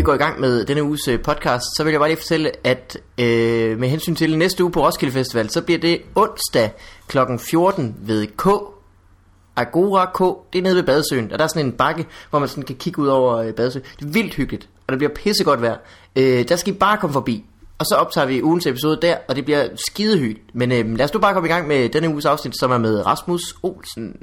vi går i gang med denne uges øh, podcast, så vil jeg bare lige fortælle, at øh, med hensyn til næste uge på Roskilde Festival, så bliver det onsdag kl. 14 ved K. Agora K, det er nede ved Badesøen, og der er sådan en bakke, hvor man sådan kan kigge ud over øh, Badesøen. Det er vildt hyggeligt, og det bliver pissegodt vejr. Øh, der skal I bare komme forbi. Og så optager vi ugens episode der, og det bliver skidehyggeligt. Men øh, lad os nu bare komme i gang med denne uges afsnit, som er med Rasmus Olsen.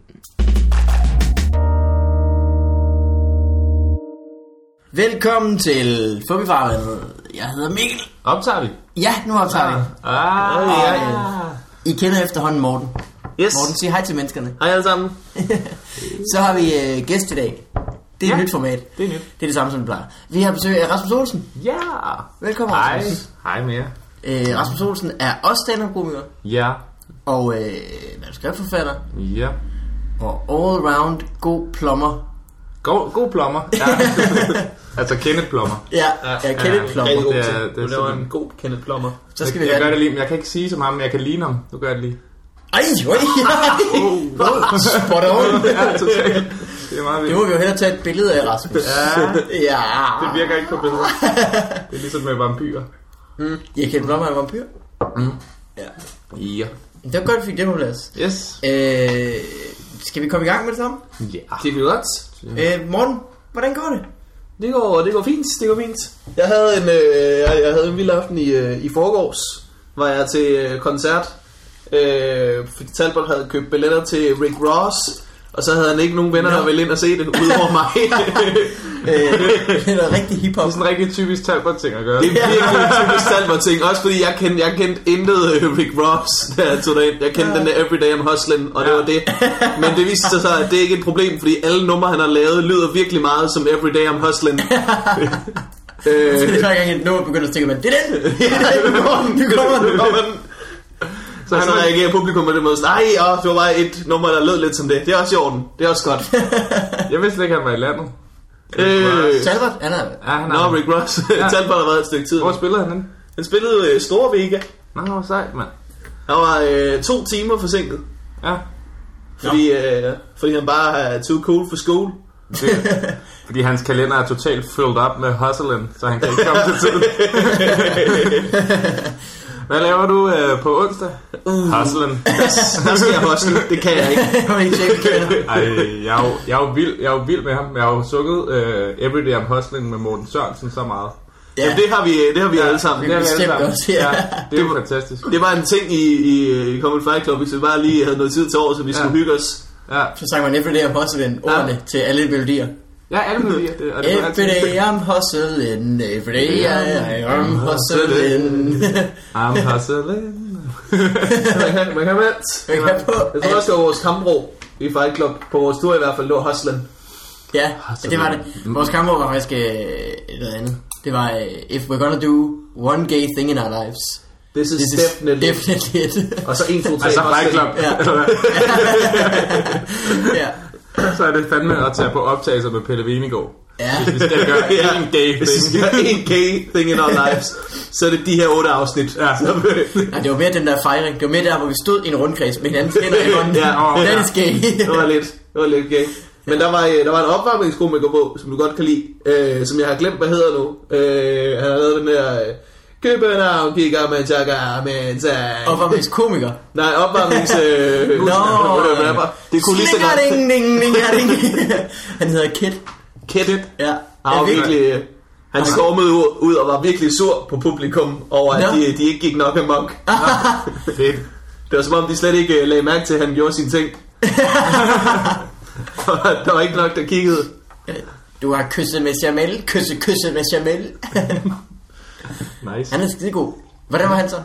Velkommen til Fobifarvandet. Jeg hedder Mikkel. Optager vi? Ja, nu optager vi. Ah, Og, ja, øh, I kender efterhånden Morten. Yes. Morten, sig hej til menneskerne. Hej alle sammen. Så har vi øh, gæst i dag. Det er et Ja, nyt format. det er nyt. Det er det samme, som vi plejer. Vi har besøg af Rasmus Olsen. Ja. Velkommen, Hej. Rasmus. Hej med jer. Øh, Rasmus Olsen er også stand-up-komiker. Ja. Og øh, manuskriptforfatter. Ja. Og all-round god plummer. God, god plommer. Ja. altså Kenneth Plommer. Ja, jeg kender ja, plummer. rigtig god Det er, Det er det var en god Kenneth Plummer. Så skal jeg, vi jeg gør det lige, men jeg kan ikke sige som ham, men jeg kan ligne ham. Nu gør jeg det lige. Ej, oj, ej. Spot on. Ja, totalt. Det er meget Det vildt. må vi jo hellere tage et billede af, Rasmus. Ja, Ja. det virker ikke på billeder. Det er ligesom med vampyrer. Jeg kan plummer en vampyr. Mm. Ja. Ja. Det var godt, vi fik det på plads. Yes. Øh, skal vi komme i gang med det samme? Ja. Det er godt. Øh, Morten, hvordan går det? Det går, det går fint, det går fint. Jeg havde en, øh, jeg, jeg havde en vild aften i, øh, i forgårs, var jeg til øh, koncert. Øh, fordi Talbot havde købt billetter til Rick Ross, og så havde han ikke nogen venner, Nå. der ville ind og se det, udover mig. Øh, det er rigtig Det hiphop. er sådan en rigtig typisk Talbot-ting at gøre. Det er virkelig en typisk Talbot ting, også fordi jeg kendte, jeg kendte intet øh, Rick Ross, da jeg tog derind. Jeg kendte den der Everyday I'm Hustling, og det Ja. var det. Men det viste sig så, at det ikke er et problem, fordi alle numre, han har lavet, lyder virkelig meget som Everyday I'm Hustling. Det øh, er hver gang et nummer begynder at stikke, men det er den! ja, nu kommer den, Nu kommer den. Så han han så var- reagerer publikum på den måde, sådan, nej, åh, det var bare et nummer, der lød lidt som det. Det er også i orden. Det er også godt. Jeg vidste ikke, at han var i landet. øh, Talbot, han er... Ja, han Nå, er. Rick Ross. Ja. Talbot har været et stykke tid. Hvor spiller han den? Han spillede øh, Store Vega. Nå, hvor sejt, mand. Han var øh, to timer forsinket. Ja. Fordi, øh, fordi han bare er too cool for school. Det, fordi hans kalender er totalt fyldt op med hustlen, så han kan ikke komme til tiden. Hvad laver du øh, på onsdag? Uh. Hustlen. Der skal jeg hustle. Det kan jeg ikke. Ej, jeg er, jo, jeg, er jo vild, jeg er jo vild med ham. Jeg har jo sukket øh, Everyday I'm Hustling med Morten Sørensen så meget. Ja, Jamen, det har vi, det har vi alle sammen. Det, er vi alle sammen. også, ja. det er jo fantastisk. Det var en ting i, i, i Common Fight Club, hvis vi bare lige havde noget tid til år, så vi Ja. skulle hygge os. Ja, så sang man Everyday I'm Hustling ordene til alle melodier. Ja alle altid- Everyday I'm hustling, everyday I am hustling. I'm hustling. man kan, man kan alt. Man kan på Jeg tror også, det var vores kampro i Fight Club. På vores tur i hvert fald, var hustlen. Ja, det var det. Vores kammer var faktisk øh, noget andet. Det var, øh, if we're gonna do one gay thing in our lives, This is, this is definitely. definitely it. Og så 1, 2, 3, Altså Fight Club. Ja. ja. Så er det fandme at tage på optagelser med Pelle Venegård. Ja. Hvis vi skal gøre Ja. en gay Hvis vi thing. skal gøre en gay thing in our lives, så er det de her otte afsnit. Ja. Så, Nej, det var mere den der fejring. Det var mere der, hvor vi stod i en rundkreds med hinandens hænder i hånden. Ja, That ja. gay. det var lidt, det var lidt gay. Men der var, øh, der var en opvarmningskomiker på, som du godt kan lide, øh, som jeg har glemt, hvad hedder nu. Øh, han har lavet den der... Øh, København kigger man tjakker men tag. Og var mest komiker. Nej, opvarmnings... Øh, Nå. rapper. Det kunne lige så godt... Ding, ding, ding. Han hedder Kit. Kid. Ja. Han var Jeg ved- virkelig... øh, Han stormede ud- og var virkelig sur på publikum over, at de, de ikke gik nok amok. Fedt. Det var som om, de slet ikke øh, lagde mærke til, at han gjorde sine ting. der var ikke nok, der kiggede. Du har kysset med Jamel. Kysse, kysse med Jamel. Nice. han er skide god. Hvordan var han så?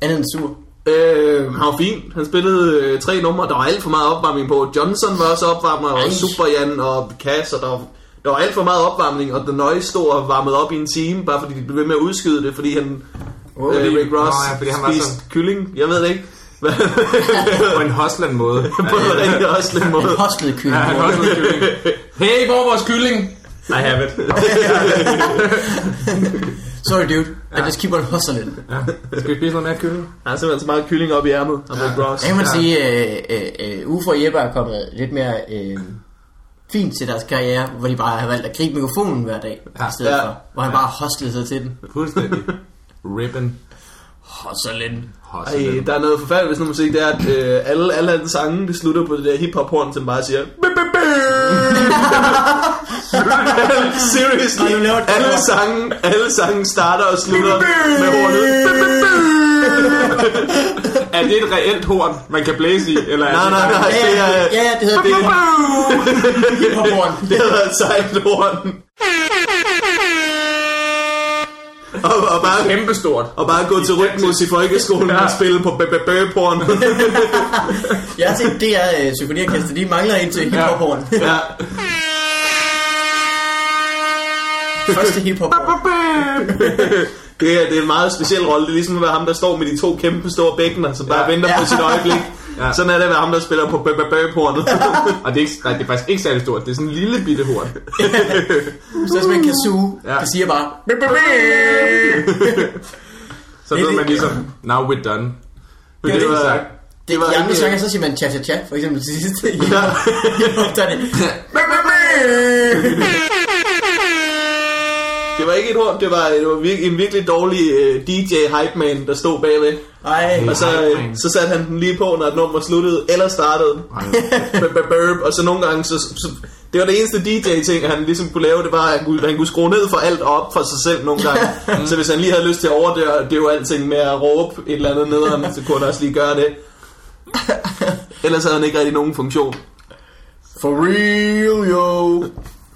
Andet end sur. Øh, han var fin. Han spillede øh, tre numre. Der var alt for meget opvarmning på. Johnson var også opvarmer, og. Superjan og Cass, og der var, der var alt for meget opvarmning, og The Noise stod og varmede op i en time, bare fordi de blev ved med at udskyde det, fordi han, Wow, øh, fordi- Rick Ross, Nå ja, fordi han var spiste sådan- kylling. Jeg ved det ikke. På en hustlen måde. på en rigtig en måde. Han hostlede Ja, kylling. han hustlede kylling. Hey, hvor er vores kylling? I have it. Sorry dude, I just keep on hustling. Ja. Skal vi spise noget mere kylling? Han har simpelthen så meget kylling op i ærmet, Ross. Jeg kan man sige, øh, øh, øh, Ufo og Jeppe er kommet lidt mere øh, fint til deres karriere, hvor de bare har valgt at gribe mikrofonen hver dag, Ja. i stedet Ja. for, hvor han bare hoslede sig til den. Fuldstændig. Ribbon. Hostelen. Ej, der er noget forfærdeligt ved sådan noget musik, det er, at øh, alle, alle hans sange, det slutter på det der hip-hop-horn, som bare siger... "Bip, bip, bip." Seriously, nu alle sange, alle sange starter og slutter med hornet. Er det et reelt horn, man kan blæse i? Eller er Nej, det nej, nej, Ja, det ja, er... ja, det hedder det. Hip-hop-horn. Det været et sejt horn. Og, og, bare, Kæmpestort. og bare gå til rytmus i folkeskolen Ja. og spille på bip, bip, bip, horn. Jeg har set, det er uh, symfoniorkester, de mangler en til hip-hop-horn. Ja. Første hip-hop-horn. Det er, det er en meget speciel rolle. Det er ligesom at være ham, der står med de to kæmpe store bækkener, som bare Ja. venter på Ja. sit øjeblik. Ja. Sådan er det være ham, der spiller på bøb bøb hornet Og det er, ikke, nej, det er faktisk ikke særlig stort. Det er sådan en lille bitte horn. Så som en kazoo, Ja. der siger bare... Så Det er ved man det- ligesom, now we're done. Men det det, det var-. Det, Det var I andre sange, så siger man cha-cha-cha, for eksempel til sidst. Ja. hip-hop, der er det... Det var ikke et horn, det var, det var vir- en virkelig dårlig uh, DJ hype man, der stod bagved. Ej, Og så, øh, så satte han den lige på, når et nummer sluttede eller startede. Bøb. Og så nogle gange, så, så, det var det eneste DJ-ting, han ligesom kunne lave, det var, at han kunne, han kunne skrue ned for alt og op for sig selv nogle gange. så hvis han lige havde lyst til at overdøre, det er jo alting med at råbe et eller andet nederen, så kunne han også lige gøre det. Ellers havde han ikke rigtig nogen funktion. For real, yo.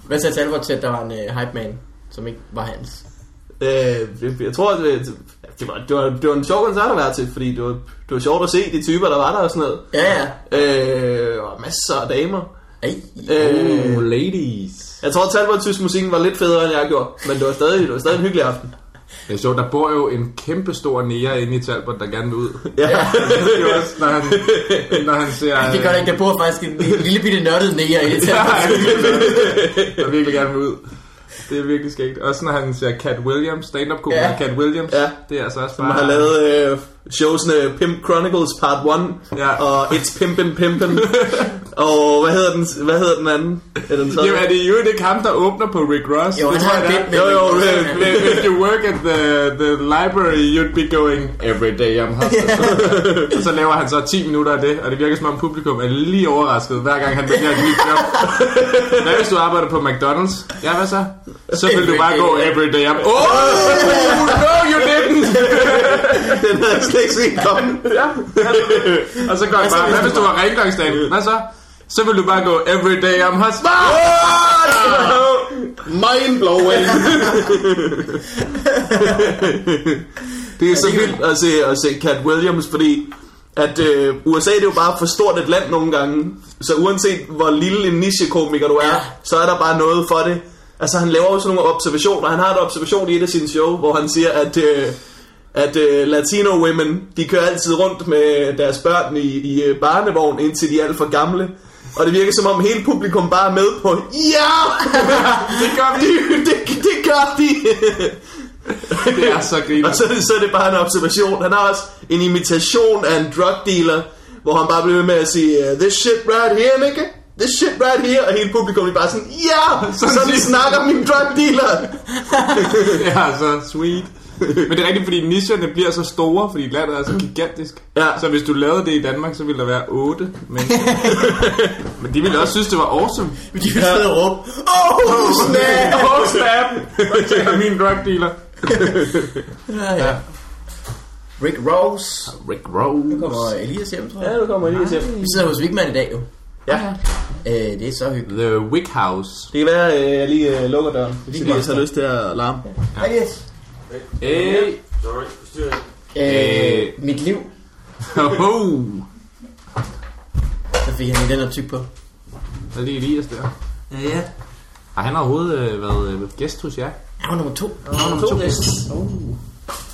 Hvad sagde Talbot til, at der var en uh, hype man, som ikke var hans? Øh, jeg, tror, at det, det, var, det, var, det var en sjov koncert at være til, fordi det var, det var sjovt at se de typer, der var der og sådan noget. Ja, ja. Øh, og masser af damer. Ej. Øh, Oh, ladies. jeg tror, at Talbot synes, musikken var lidt federe, end jeg gjorde. Men det var stadig, det var stadig en hyggelig aften. Det er sjovt, der bor jo en kæmpe stor nære inde i Talbot, der gerne vil ud. Ja. det er jo også, når han, når han ser... Det gør det ikke, der bor faktisk en, en lille bitte nørdet nære i det Ja, der virkelig gerne vil ud. Det er virkelig skægt. Også når han ser Cat Williams, stand-up komiker Ja. Cat Williams. Ja. Det er altså også Som bare... har lavet øh, showsene Pimp Chronicles Part 1 Ja. og It's Pimpin' Pimpin' og hvad hedder den, hvad hedder den anden? Er den tredje? Jamen er det jo ikke ham, der åbner på Rick Ross? Jo, Det han tror har jeg, det Jo, jo. If you work at the, the library, you'd be going every day I'm hustling. og så laver han så 10 minutter af det, og det virker som om publikum er lige overrasket, hver gang han vælger et nyt job. Hvad hvis du arbejder på McDonald's? Ja, hvad så? Så vil du bare gå every day I'm... Oh, no, you didn't! Den havde jeg slet ikke set komme. ja. Og så går jeg Hvad så, bare, hvis hvad du hvis du var rengøringsdame? Hvad så? Så vil du bare gå every day I'm hustling. Mind blowing. det er så vildt at se, at se Cat Williams, fordi at øh, USA det er jo bare for stort et land nogle gange. Så uanset hvor lille en niche-komiker du er, Ja. så er der bare noget for det. Altså han laver sådan nogle observationer. Han har et observation i et af sine show, hvor han siger, at... Øh, at øh, latino women, de kører altid rundt med deres børn i, i øh, barnevogn, indtil de er alt for gamle. Og det virker som om hele publikum bare er med på, ja, det gør de, det, det gør de. Det er så griner. Og så, er det- så er det bare en observation. Han har også en imitation af en drug dealer, hvor han bare bliver ved med at sige, uh, this shit right here, nigga. This shit right here. Og hele publikum er bare sådan, ja, Sådan sådan, siger- snakker min drug dealer. Ja, så sweet. Men det er rigtigt, fordi nicherne bliver så store, fordi landet er så gigantisk. Ja. Så hvis du lavede det i Danmark, så ville der være 8 mennesker. Men de ville også synes, det var awesome. Men de vil stadig råbe, oh, snap! Oh, snap! Og min drug dealer. Ja, ja. Rick Rose. Rick Rose. Nu kommer Elias hjem, tror jeg. Ja, nu kommer jeg lige til. Vi sidder hos Vigman i dag, jo. Ja. Øh, det er så hyggeligt. The Wick House. Det kan være, at jeg lige øh, lukker døren, hvis Lige Elias har lyst til at larme. Hej, Elias. Hey. Øh, mit liv. Oh. Så fik han lige den at tykke på. Hvad er det Elias der? Ja, ja. Har han overhovedet øh, været øh, gæst hos jer? Jeg var nummer to. Jeg var nummer to gæst.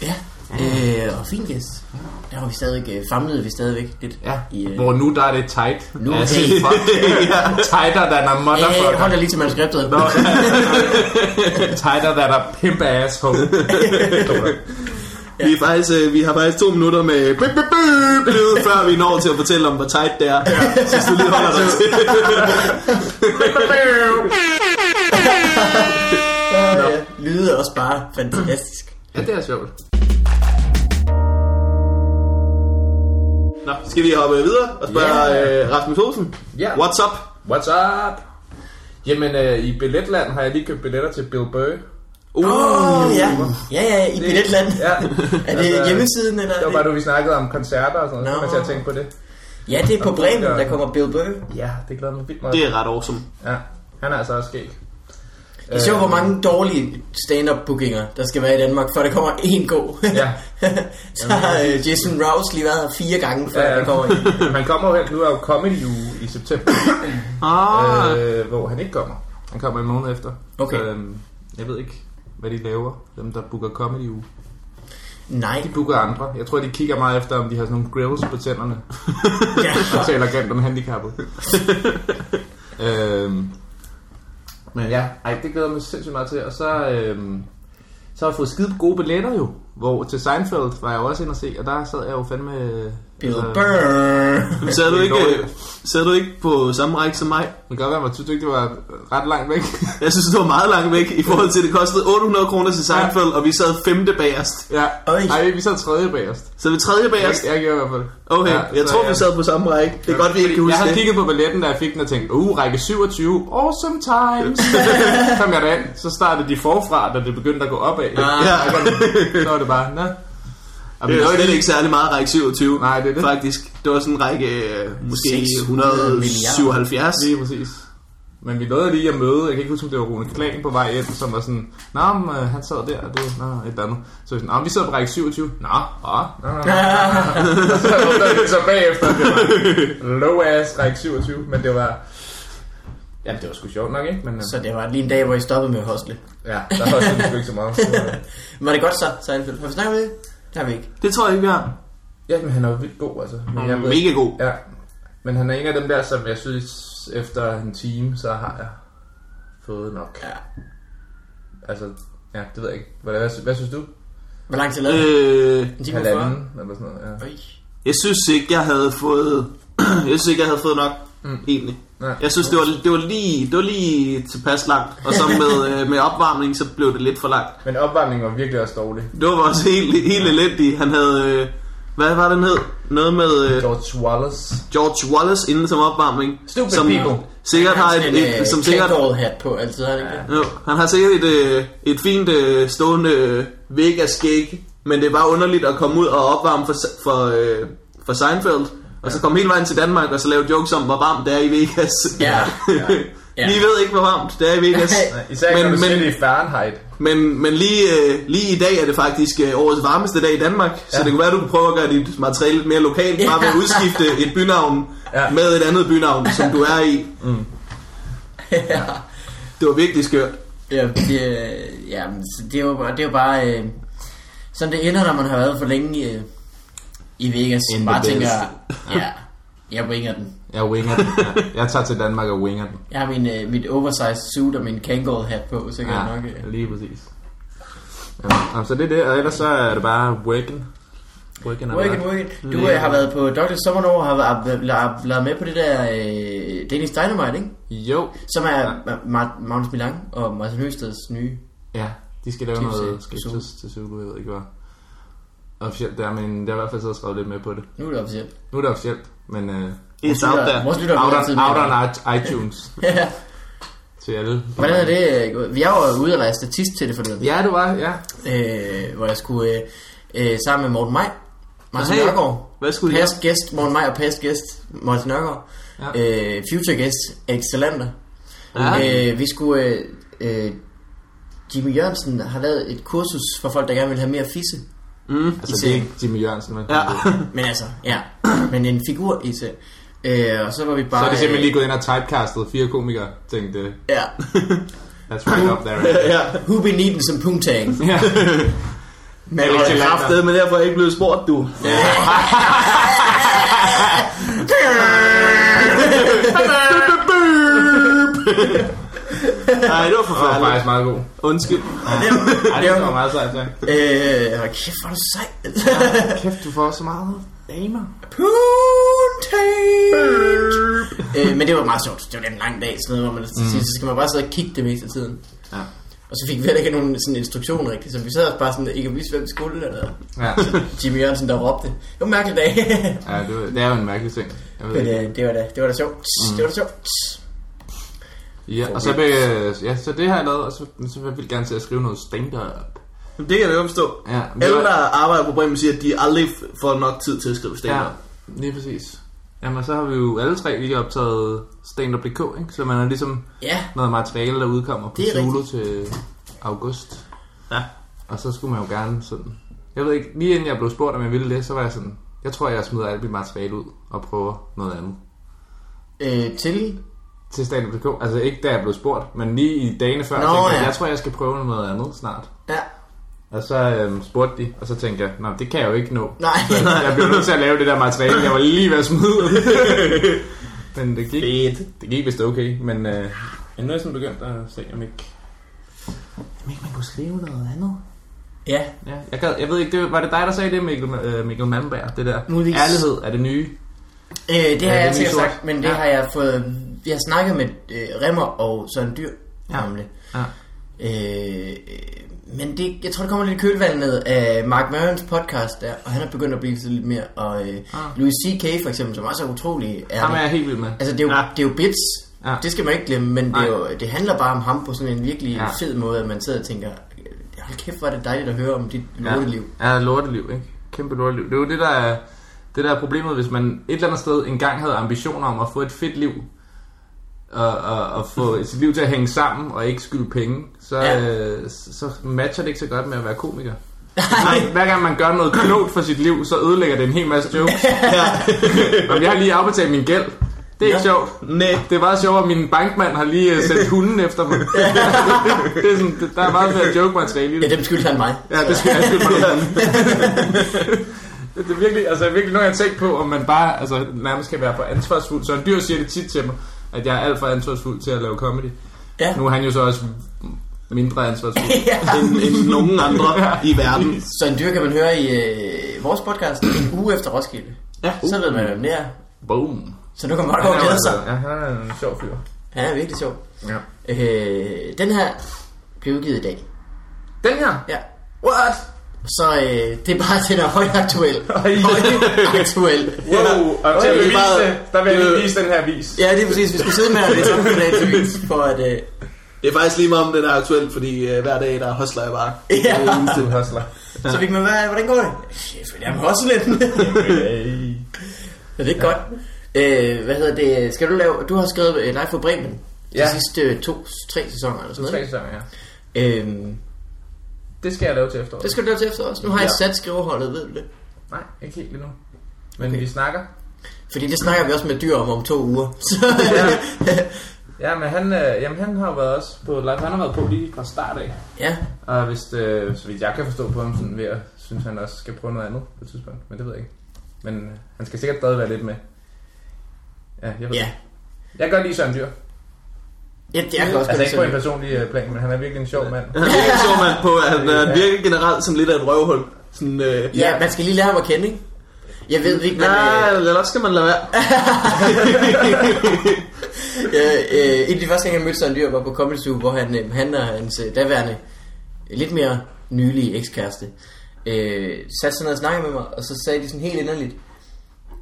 Ja. Øh, og fin gæst. Der var vi stadigvæk, øh, famlede vi stadigvæk lidt. Ja. I, øh, Hvor nu der er det tight. Nu er altså, det- fuck. Tighter than a Ja, motherfucker. jeg holder lige til manuskriptet. Nå, Tighter than a pimp asshole. Vi, er faktisk, øh, vi har faktisk to minutter med bip, bip, bip, lyd, før vi når til at fortælle om, hvor tight det er. Så du lige holder dig til. Ja, lyde er også bare fantastisk. Ja, det er sjovt. Nå, skal vi hoppe videre og spørge øh, Rasmus Olsen? Ja. What's up? What's up? Jamen, øh, i Billetland har jeg lige købt billetter til Bill Burr. Uh, Åh, oh, ja. Ja, ja, i Billetland. Ja. Er det hjemmesiden, eller? Det var bare, du vi snakkede om koncerter og sådan noget. Så Nå. kom jeg tænke på det. Ja, det er på Bremen, der kommer Bill Burr. Ja, det glæder mig vildt meget. det er ret awesome. Ja, han er altså også skæg. Det er sjovt, hvor mange dårlige stand-up bookinger, der skal være i Danmark, før der kommer en god. Ja. Så har øh, Jason Rouse lige været her fire gange, før Ja, ja. der kommer en. Han kommer jo her, nu er jo Comedy Uge i september, Ah, øh, hvor han ikke kommer. Han kommer en måned efter. Okay. Så, øhm, jeg ved ikke, hvad de laver, dem der booker Comedy Uge. Nej. De booker andre. Jeg tror, de kigger meget efter, om de har sådan nogle grills på tænderne. Ja. og taler grimt om handicappet. øhm, men ja, ej, det glæder mig sindssygt meget til. Og så, øhm, så har jeg fået skide gode billetter jo. Hvor til Seinfeld var jeg jo også inde og se, og der sad jeg jo fandme... Bill Burr. sad du, ikke, sad du ikke på samme række som mig? Det kan godt være, at man synes ikke, det var ret langt væk. Jeg synes, det var meget langt væk i forhold til, at det kostede 800 kroner til Seinfeld, og vi sad femte bagerst. ja. Øj. Ej, vi sad tredje bagerst. Så vi tredje Jeg, bagerst? jeg gjorde i hvert fald. Okay, jeg så tror, jeg- vi sad på samme række. Det er godt, vi ikke kan jeg huske havde det. kigget på balletten, da jeg fik den og tænkte, uh, række 27, awesome times. kom jeg derind, så startede de forfra, da det begyndte at gå opad. Ah. Ja. Så var det bare, nå. Og vi Det er nåede slet ikke særlig meget række 27. Nej, det er det. Faktisk. Det var sådan en række, øh, måske 600 177. Lige præcis. Men vi nåede lige at møde, jeg kan ikke huske, om det var Rune Klagen på vej ind, som var sådan, Nå, men, øh, han sad der, og det var et eller andet. Så vi sådan, Nå, vi sidder på række 27. Nå, åh, nå. Og så åbnede det så bagefter, det var low ass række 27, men det var, ja, det var sgu sjovt nok, ikke? Men, øh, Så det var lige en dag, hvor I stoppede med at hostle. ja, der var også ikke så meget. Det var- Var det godt så, Seinfeld? Har vi snakket med det? Det har vi ikke. Det tror jeg ikke, vi har. Ja, men han er jo vildt god, altså. Men Han er ved- mega god. Ja, men han er en af dem der, som jeg synes, efter en time, så har jeg fået nok. Ja. Altså, ja, det ved jeg ikke. Hvad, hvad, hvad synes du? Hvor lang tid lavede? Øh, En time og 40? Halvanden, eller sådan noget, ja. Øj. jeg synes ikke, jeg havde fået... jeg synes ikke, jeg havde fået nok, Mm. egentlig. Nej. Jeg synes, det var, det var, lige, det var lige tilpas langt. Og så med, øh, med opvarmning, så blev det lidt for langt. Men opvarmningen var virkelig også dårlig. Det var også helt, helt elendigt. Han havde... Øh, hvad var den hed? Noget med øh, George Wallace. George Wallace inden som opvarmning. Stupid som people. sikkert har et, en, et, som sikkert, hat på altid, har han ikke det? jo, han har sikkert et, et fint stående øh, Vegas-skæg, men det er bare underligt at komme ud og opvarme for, for, for Seinfeld, og så komme hele vejen til Danmark og så lave jokes om, hvor varmt det er i Vegas. Ja. Ja. Vi ved ikke, hvor varmt det er i Vegas. Især men, når du men, i Fahrenheit. men, men lige, øh, lige i dag er det faktisk øh, årets varmeste dag i Danmark, så Ja. det kunne være, du kunne prøve at gøre dit materiale lidt mere lokalt, bare ved at udskifte et bynavn Ja. med et andet bynavn, som du er i. ja. Det var virkelig skørt. Ja, det, øh, ja, men så det er jo bare, det er jo bare øh, sådan det ender, når man har været for længe i, øh, i Vegas. In bare tænker, ja, jeg winger den. Jeg winger den. Ja. Jeg tager til Danmark og winger den. Jeg har min, øh, mit oversized suit og min Kangol hat på, så kan jeg nok... Øh, lige præcis. Ja, så det er det, og ellers så er det bare working. Working, Working, working. Du øh, har været på Dr. Sommerno og har været- med på det der øh, Danish Dynamite, ikke? Jo. Som er ja. Ma- Magnus Milang og Martin Høsteds nye. Ja, de skal lave noget Zulu. sketches til Zulu, jeg ved ikke hvad. Officielt der, men det har i hvert fald siddet og skrevet lidt med på det. Nu er det officielt. Nu er det officielt, men uh, It's out there. Vores lytter out, har on, out on iTunes Ja. til alle. Hvordan er det øh? Vi er jo ude at være statist til det forleden. Ja, det var, ja. øh, hvor jeg skulle øh, øh, sammen med Morten Maj, Martin Hey, Nørgaard, Hvad skulle past gæst Morten Maj og past gæst Martin Nørgaard, Ja. øh, future guest Alex Salander. Ja. Øh, vi skulle, øh, øh, Jimmy Jørgensen har lavet et kursus for folk, der gerne vil have mere fisse. Mm. Altså, det er ikke Jimmy Jørgensen, men Ja. Men altså, ja, men en figur i sig. Øh, og så var vi bare... Så er det simpelthen lige gået ind og typecastet fire komikere, tænkte, Ja, that's right up there. ja. who be needing some poontang? ja. Men, Jeg er kraftedet, men derfor er ikke blevet spurgt, du. Nej, det var Det var forfærdeligt. faktisk meget god. Undskyld. Ej, det var meget sejt, ja. Øh, hold kæft, hvor er du sej. Kæft, du får så meget damer. Poontang. øh, men det var meget sjovt. Det var en lang dag, sådan noget, hvor man til sidst, så skal man bare sidde og kigge det meste af tiden. Ja. Og så fik vi heller ikke nogen sådan instruktion rigtigt, så vi sad også bare sådan, ikke vidste, hvem vi skulle, eller Ja, Jimmy Jørgensen, der råbte. Det var en mærkelig dag. ja det, var, det er jo en mærkelig ting. Jeg ved Men øh, det var da, det var da sjovt. Det var da sjovt. Ja, og så, vil, ja, så det har jeg lavet, og så, så vil jeg gerne til at skrive noget stand-up. Det kan jeg godt forstå. Ja, Alle, der arbejder på Bremen, siger, at de aldrig får nok tid til at skrive stand Ja, lige præcis. Jamen, så har vi jo alle tre lige optaget stand-up.dk, ikke? Så man har ligesom Ja, noget materiale, der udkommer på Zulu til august. Ja. Og så skulle man jo gerne sådan... Jeg ved ikke, lige inden jeg blev spurgt, om jeg ville det, så var jeg sådan... Jeg tror, jeg smider alt mit materiale ud og prøver noget andet. øh, til... Til stand.dk. Altså ikke da jeg blev spurgt, men lige i dagene før, Nå, tænkte jeg, ja. jeg tror, jeg skal prøve noget andet snart. Ja, Og så øhm, spurgte de, og så tænkte jeg, nej, det kan jeg jo ikke nå. nej. Jeg blev nødt til at lave det der materiale, jeg var lige ved at smide. men det gik, Fedt. det gik vist okay, men øh, jeg er næsten begyndt at se, om ikke, om ikke man kunne skrive noget andet. ja, Ja, jeg, gad, jeg ved ikke, det, var det dig, der sagde det, Mikkel, øh, Mikkel Malmberg, det der? Muligvis. Ærlighed er det nye. Øh, det har Ja, jeg sikkert sagt, men det Ja. har jeg fået... Vi har snakket med øh, Remmer og Søren Dyr Ja. om det. Ja. Øh, øh, men det, jeg tror, det kommer lidt kølvandet af Mark Marons podcast der, og han er begyndt at blive lidt mere. Og øh, Ah. Louis C.K. for eksempel, som også er utrolig Ham er ærlig. jeg helt vild med. Altså, det er jo, Ja. det er jo bits. Ja. Det skal man ikke glemme, men det, er jo, det handler bare om ham på sådan en virkelig Ja. fed måde, at man sidder og tænker, hold kæft, hvor er det dejligt at høre om dit lorteliv. Ja, ja lorteliv, ikke? Kæmpe lorteliv. Det er jo det, der er, det der er problemet, hvis man et eller andet sted engang havde ambitioner om at få et fedt liv, og, og, og få sit liv til at hænge sammen, og ikke skylde penge, så, Ja. ja. øh, så matcher det ikke så godt med at være komiker. Nej, hver gang man gør noget klogt for sit liv, så ødelægger det en hel masse jokes. og jeg har lige afbetalt min gæld. Det er ikke Ja. sjovt. Nej. Det er meget sjovt, at min bankmand har lige øh, sendt hunden efter mig. det er sådan, der er meget mere joke-materiale i det. Ja, dem skylder han mig. Ja, det skal jeg skylde mig Det er virkelig, altså virkelig noget, jeg har tænkt på, om man bare altså, nærmest kan være for ansvarsfuld. Så en dyr siger det tit til mig, at jeg er alt for ansvarsfuld til at lave comedy. Ja. Nu er han jo så også mindre ansvarsfuld. ja. End, end nogen andre i verden. Så en dyr kan man høre i øh, vores podcast en uge efter Roskilde. Ja. Så ved man, hvem det er. Boom. Så nu kan man godt gå og glæde sig. ja, han er en sjov fyr. Han er virkelig sjov. Ja. Øh, den her blev udgivet i dag. Den her. Ja. What? Så øh, det er bare den er højaktuel. Højaktuel. Wow, og til at er bare- det, der vil jeg vise den her vis. Ja, det er præcis. Vi skulle sidde med og læse op på dagens vis, for at... Øh, Det er faktisk lige meget om den er aktuel, fordi uh, hver dag der hustler jeg bare. Ja. Det er eneste. Hustler. Så fik man, hvad, hvordan går det? Chef, jeg må også lidt. ja, det er godt. Øh, hvad hedder det? Skal du lave... Du har skrevet øh, Live for Bremen. De Ja. sidste øh, to, tre sæsoner eller sådan Tre noget. sæsoner, ja. Øhm, Det skal jeg lave til efteråret. det skal du lave til efter os. Nu har jeg Ja. sat skriveholdet, ved du det? Nej, ikke helt endnu. Men Okay. vi snakker. Fordi det snakker vi også med dyr om om to uger. Så, Ja, men han, øh, jamen, han har været også på live. Han har været på lige fra start af. ja, Og hvis, øh, så vidt jeg kan forstå på ham, sådan ved at synes, han også skal prøve noget andet på et tidspunkt. Men det ved jeg ikke. Men øh, han skal sikkert stadig være lidt med. Ja, jeg ved ja. det. Jeg kan godt lide Søren Dyr. Ja, det er godt. Altså ikke på en personlig øh, plan, men han er virkelig en sjov mand. Han virker sjov mand på, at han øh, virker generelt som lidt af et røvhul. Sådan, øh, Ja, man skal lige lære ham at kende, ikke? Jeg ved ikke, men... Nej, Øh, eller også skal man lade være. øh, øh, en af de første gange, jeg mødte Søren Dyr, var på Comedy Zoo, hvor han, øh, han og hans øh, daværende, øh, lidt mere nylige ekskæreste, øh, satte sig ned og snakkede med mig, og så sagde de sådan helt inderligt,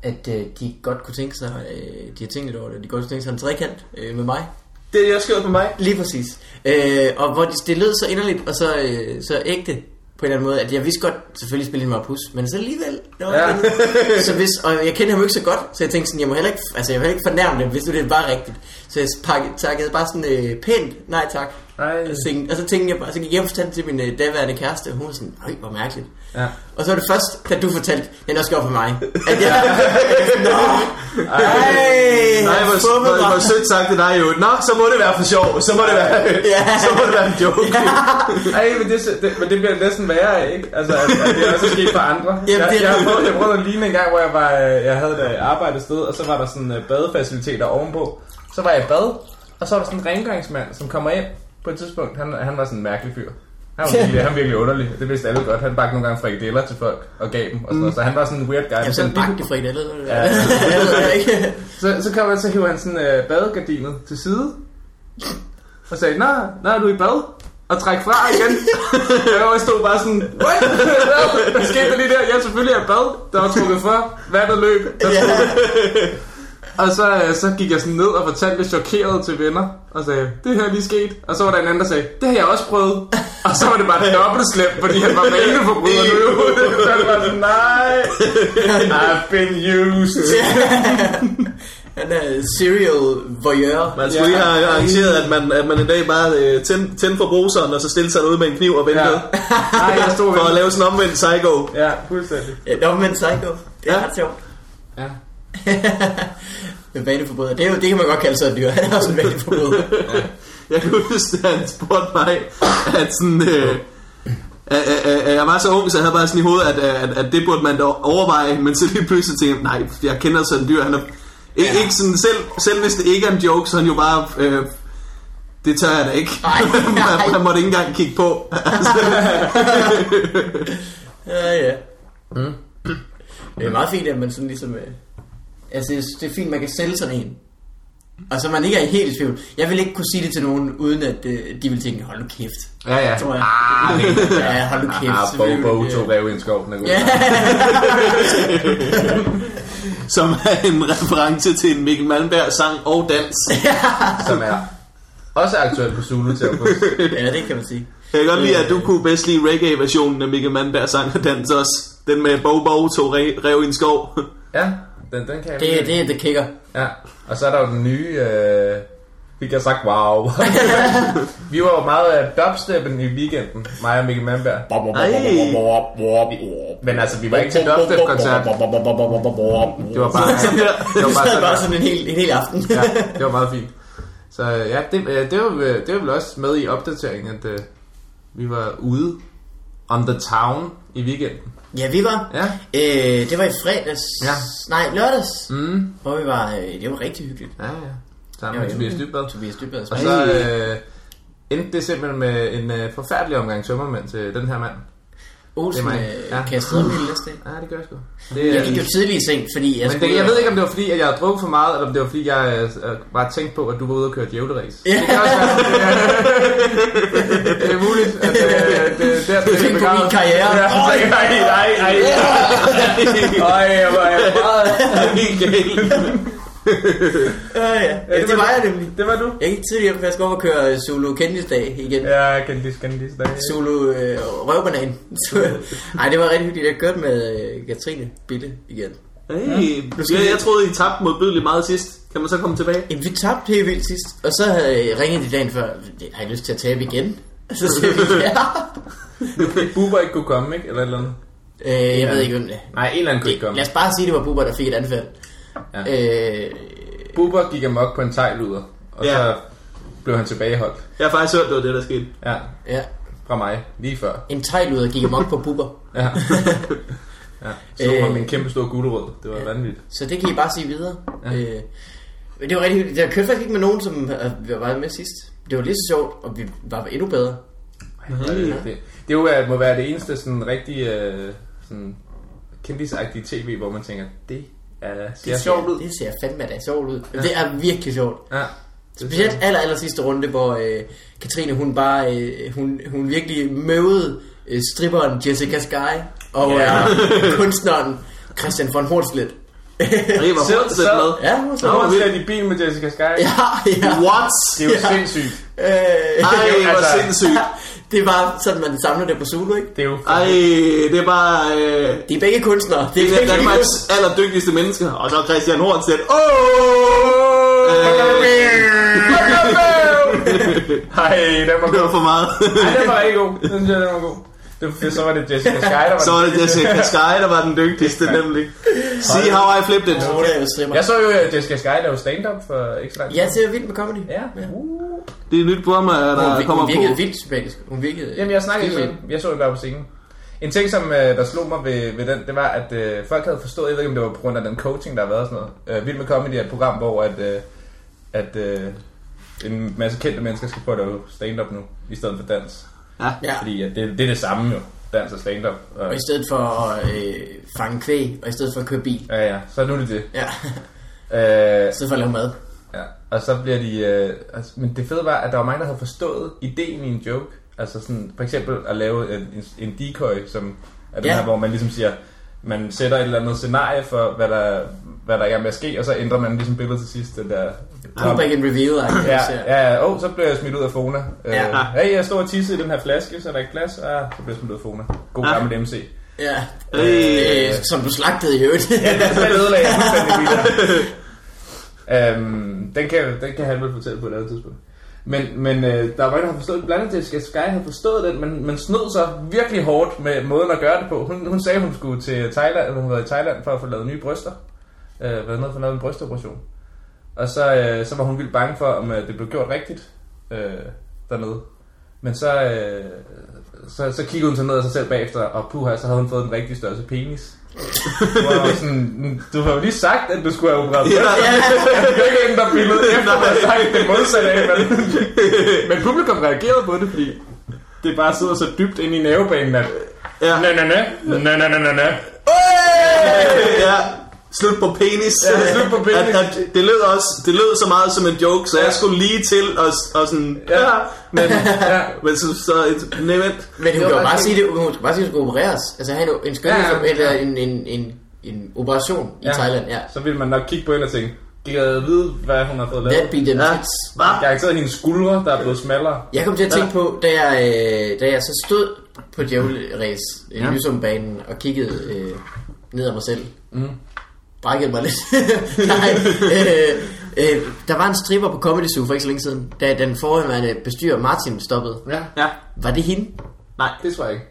at øh, de godt kunne tænke sig, øh, de har tænkt lidt over det, de godt kunne tænke sig en trekant øh, med mig. Det er jeg skrevet på mig. Lige præcis. Øh, og hvor det, det lød så inderligt og så, øh, så ægte på en eller anden måde, at jeg vidste godt, selvfølgelig spille hende mig pus, men så alligevel. Det var Ja. så hvis, og jeg kender ham jo ikke så godt, så jeg tænkte sådan, jeg må heller ikke, altså jeg vil heller ikke fornærme det, hvis nu det er bare rigtigt. Så jeg pakkede, takkede bare sådan øh, pænt, nej tak. Nej. Og, tænkte, og så tænkte jeg bare, så gik jeg og fortalte til min øh, daværende kæreste, og hun var sådan, øj, hvor mærkeligt. Ja. Og så var det først, da du fortalte, den også gjorde for mig. At jeg, jeg Nå, ej, Nej, hvor, hvor, mig." hvor sødt sagt det dig jo. Nå, så må det være for sjov. Så må det være, Ja. så må det være en joke. Ej, men det, det, men det bliver næsten værre af, ikke? Altså, at, at det også er sket for andre. Jamen, jeg, det jeg, har rigtigt. prøvet, jeg prøvede at ligne en gang, hvor jeg, var, øh, jeg havde et øh, arbejde et sted, og så var der sådan øh, badefaciliteter ovenpå. Så var jeg i bad, og så var der sådan en rengøringsmand, som kommer ind, på et tidspunkt. Han, han var sådan en mærkelig fyr. Han var virkelig, han var virkelig underlig. Det vidste alle godt. Han bagte nogle gange frikadeller til folk og gav dem. Og sådan noget. Så han var sådan en weird guy. Men sådan sådan bagte frikadeller. Ja. Ja. jeg. Så, så kom han, så hiver han sådan øh, badegardinet til side. Og sagde, nå, er du i bad? Og træk fra igen. jeg stod bare sådan, what? Hvad skete der lige der? Ja, selvfølgelig er jeg i bad. Der var trukket fra. Vandet løb. Der Ja. Og så, øh, så gik jeg sådan ned og fortalte det chokeret til venner. Og sagde, det her er lige sket. Og så var der en anden, der sagde, det har jeg også prøvet. Og så var det bare dobbelt slemt, fordi han var vaneforbryder nu. Så det var sådan, nej. I've been used. Han er serial voyeur. Man skulle Ja. lige have arrangeret, at man, at man en dag bare øh, tændte tænd for bruseren, og så stille sig ud med en kniv og ventede. Ja. Nej, jeg stod For at lave sådan en omvendt psycho. Ja, fuldstændig. Ja, en psycho. Det er Ja. ret sjovt. Ja. En vaneforbryder. Det, er jo, det kan man godt kalde sig et dyr. Han er også en vaneforbryder. Jeg kan huske, at han spurgte mig, at sådan... Øh, at, at, at jeg var så ung, så jeg havde bare sådan i hovedet, at, at, at det burde man da overveje, men så lige pludselig tænkte jeg, nej, jeg kender sådan en dyr, han er ikke, Ja. ikke sådan, selv, selv hvis det ikke er en joke, så er han jo bare, øh, det tør jeg da ikke. Nej. man, man måtte ikke engang kigge på. Ja, ja. Mm. Det er meget fint, at man sådan ligesom... Øh, altså, det er- fint, man kan sælge sådan en. Og så man ikke er helt i tvivl. Jeg vil ikke kunne sige det til nogen, uden at øh, de vil tænke, hold nu kæft. Ja, ja. Tror jeg. Ah, Ja, hold nu kæft. Ah, Bo. Bo tog rev i en skov. Den er god. Ja. som er en reference til en Mikkel Malmberg sang og dans. Som er også aktuel på Zulu til august. ja, det kan man sige. Jeg kan godt lide, at du kunne bedst lide reggae-versionen af Mikkel Malmberg sang og dans også. Den med Bo Bo tog re- rev i en skov. Ja, den, den kan jeg Det, det er the kicker. Ja, og så er der jo den nye... Øh, fik jeg sagt wow. vi var jo meget af dubsteppen i weekenden, mig og Mikkel Mandberg. Men altså, vi var ikke til dubstep-koncert. Det var bare, det var bare sådan, bare sådan en hel, en hel aften. ja, det var meget fint. Så ja, det, øh, det, var, øh, det var vel også med i opdateringen, at uh, vi var ude on the town i weekenden. Ja, vi var. Ja. Øh, det var i fredags. Ja. Nej, lørdags. Mm. Hvor vi var. Øh, det var rigtig hyggeligt. Ja, ja. Sammen med Tobias Dybvad. Tobias Dybvad. Og så øh, endte det simpelthen med en øh, forfærdelig omgang tømmermænd til den her mand. Olsen det er øh, Ja. kastede op hele næste dag. Ja, det gør jeg sgu. Det, Jeg gik jo tidligt i seng, fordi jeg men skulle... det, jeg ved ikke, om det var fordi, at jeg havde drukket for meget, eller om det var fordi, jeg øh, bare tænkte på, at du var ude og køre djævleræs. Ja. Det kan også være. Det er muligt, at øh, det, det, er der, Du det er på min karriere. Ja, nej, nej, nej, nej. Ej, jeg var meget... Helt galt. Ja, ja. ja, det var jeg nemlig. Det var du. Jeg gik tidligt hjem, for jeg skulle op og køre Zulu Kendis-dag igen. Ja, jeg kendte lige, kendte lige dag. Zulu øh, røvbanan. Ej, det var rigtig hyggeligt. Jeg kørte med øh, Katrine Bille igen. Hey, ja, jeg troede, I tabte modbydeligt meget sidst. Kan man så komme tilbage? Jamen, vi tabte helt vildt sidst. Og så havde jeg ringet de dagen før. Det har jeg lyst til at tabe igen. Så siger vi, ja. Bubber ikke kunne komme, ikke? Eller et eller andet. Øh, jeg ved ikke, hvem det. Nej, en eller anden kunne Det, ikke komme. lad os bare sige, det var Bubber, der fik et anfald. Ja. Øh, Bubber gik amok på en tegluder, og Ja. så blev han tilbageholdt. Jeg har faktisk hørt, det var det, der skete. Ja, ja. fra mig, lige før. En tegluder gik amok på Bubber. Ja. ja. Så Øh. med en kæmpe stor gulerod. Det var ja. vanvittigt. Så det kan I bare sige videre. Ja. Øh, men det var rigtig hyggeligt. Jeg kørte faktisk ikke med nogen, som øh, var med sidst. Det var lige så sjovt, og vi var endnu bedre. Det, det, det er jo, må være det eneste sådan rigtig øh, sådan kendisagtige tv, hvor man tænker, det er, ser Det sjovt ud. Det ser fandme da sjovt ud. Ja. Det er virkelig sjovt. Ja. Specielt aller, aller sidste runde, hvor øh, Katrine, hun bare, øh, hun, hun virkelig møvede øh, stripperen Jessica Sky og Ja. øh, kunstneren Christian von Hornslet. Var fortsat så- med. ja, hun var var i bil med Jessica Sky. Ja, ja. What? Det er jo Ja. sindssygt. Øh, Ej, hvor Altså- sindssygt. Det var sådan, man samler det på Zulu, ikke? Det er jo Ej, det er bare... Øh, De er begge kunstnere. Det det er er begge Danmarks allerdygtigste mennesker. Og så Christian Hornstedt. Åh! Hej, den var Det var god. for meget. Ej, den var ikke god. Den synes jeg, den var god. Det så var det Jessica Sky, der var Så var det Jessica Sky, der var den dygtigste, nemlig. See how I flipped it. Er. Jeg så jo at Jessica Sky lave stand-up for ikke så lang tid. Jeg ser vildt med comedy. Ja. Det er nyt program, der Hun, kommer hun virkede på. vildt sympatisk. Hun virkede... Jamen, jeg snakkede ikke med hende. Jeg så det bare på scenen. En ting, som øh, der slog mig ved, ved den, det var, at øh, folk havde forstået, jeg ved ikke, om det var på grund af den coaching, der har været og sådan noget. Øh, Vild med Comedy er et program, hvor at, øh, at øh, en masse kendte mennesker skal prøve at lave stand-up nu, i stedet for dans. Ja. Ja. Fordi at det, det er det samme jo, dans og stand-up. Og, Og i stedet for at øh, fange kvæg, og i stedet for at køre bil. ja, ja, så nu er det det. Ja, Øh, i stedet for at lave mad. Og så bliver de... Øh, altså, men det fede var, at der var mange, der havde forstået ideen i en joke. Altså sådan, for eksempel at lave en, en, decoy, som er den Ja. her, hvor man ligesom siger, man sætter et eller andet scenarie for, hvad der, hvad der er med at ske, og så ændrer man ligesom billedet til sidst. Den der, Comeback and reveal, Ja, ja, ja. Oh, så bliver jeg smidt ud af Fona. Ja. Øh, hey, jeg står og tisse i den her flaske, så er der ikke plads. Ah, så bliver jeg smidt ud af Fona. God Ja. gammel MC. ja. Hey. Øh, som du slagtede i øvrigt. Ja, den så ødelagde Øhm, den kan, den kan han vel fortælle på et andet tidspunkt. Men, men øh, der var en, der har forstået det. Blandt andet Jessica Sky havde forstået den, men, men snød sig virkelig hårdt med måden at gøre det på. Hun, hun sagde, hun skulle til Thailand, eller hun var i Thailand for at få lavet nye bryster. Øh, været nede for at lave en brystoperation. Og så, øh, så var hun vildt bange for, om øh, det blev gjort rigtigt øh, dernede. Men så, øh, så, så kiggede hun så ned af sig selv bagefter, og puha, så havde hun fået den rigtige størrelse penis. Var sådan, du har jo lige sagt, at du skulle have opereret Ja. Jeg kan ikke ændre billedet efter, at jeg har sagt det modsatte af. Men, men publikum reagerede på det, fordi det bare sidder så dybt ind i nervebanen, at Ja. næ, næ, næ, næ, næ, næ, næ, næ. ja. Slut på penis. Ja, slut på penis. At, at, det lød også, det lød så meget som en joke, så jeg skulle lige til og, og sådan, Ja. ja. Men, Ja. men så, så et, nej, vent. Men hun Det kan jo bare sige det, hun skal bare sige, at hun skal opereres. Altså have en, en skønhed, Ja, ja, eller ja. en, en, en, en operation i Ja. Thailand, ja. Så vil man nok kigge på hende og tænke, kan jeg vide, hvad hun har fået That lavet? be them Ja. tits. Hva? Garanteret hendes skuldre, der er blevet smallere. Jeg kom til at tænke på, da jeg, øh, da jeg så stod på djævleræs, Ja. ja. Lysumbanen, og kiggede øh, ned ad mig selv. Mm. Brækkede mig lidt. Nej, øh, øh, der var en stripper på Comedy Zoo for ikke så længe siden, da den forhåndværende bestyrer Martin stoppede. Ja, Ja. Var det hende? nej, det tror jeg ikke.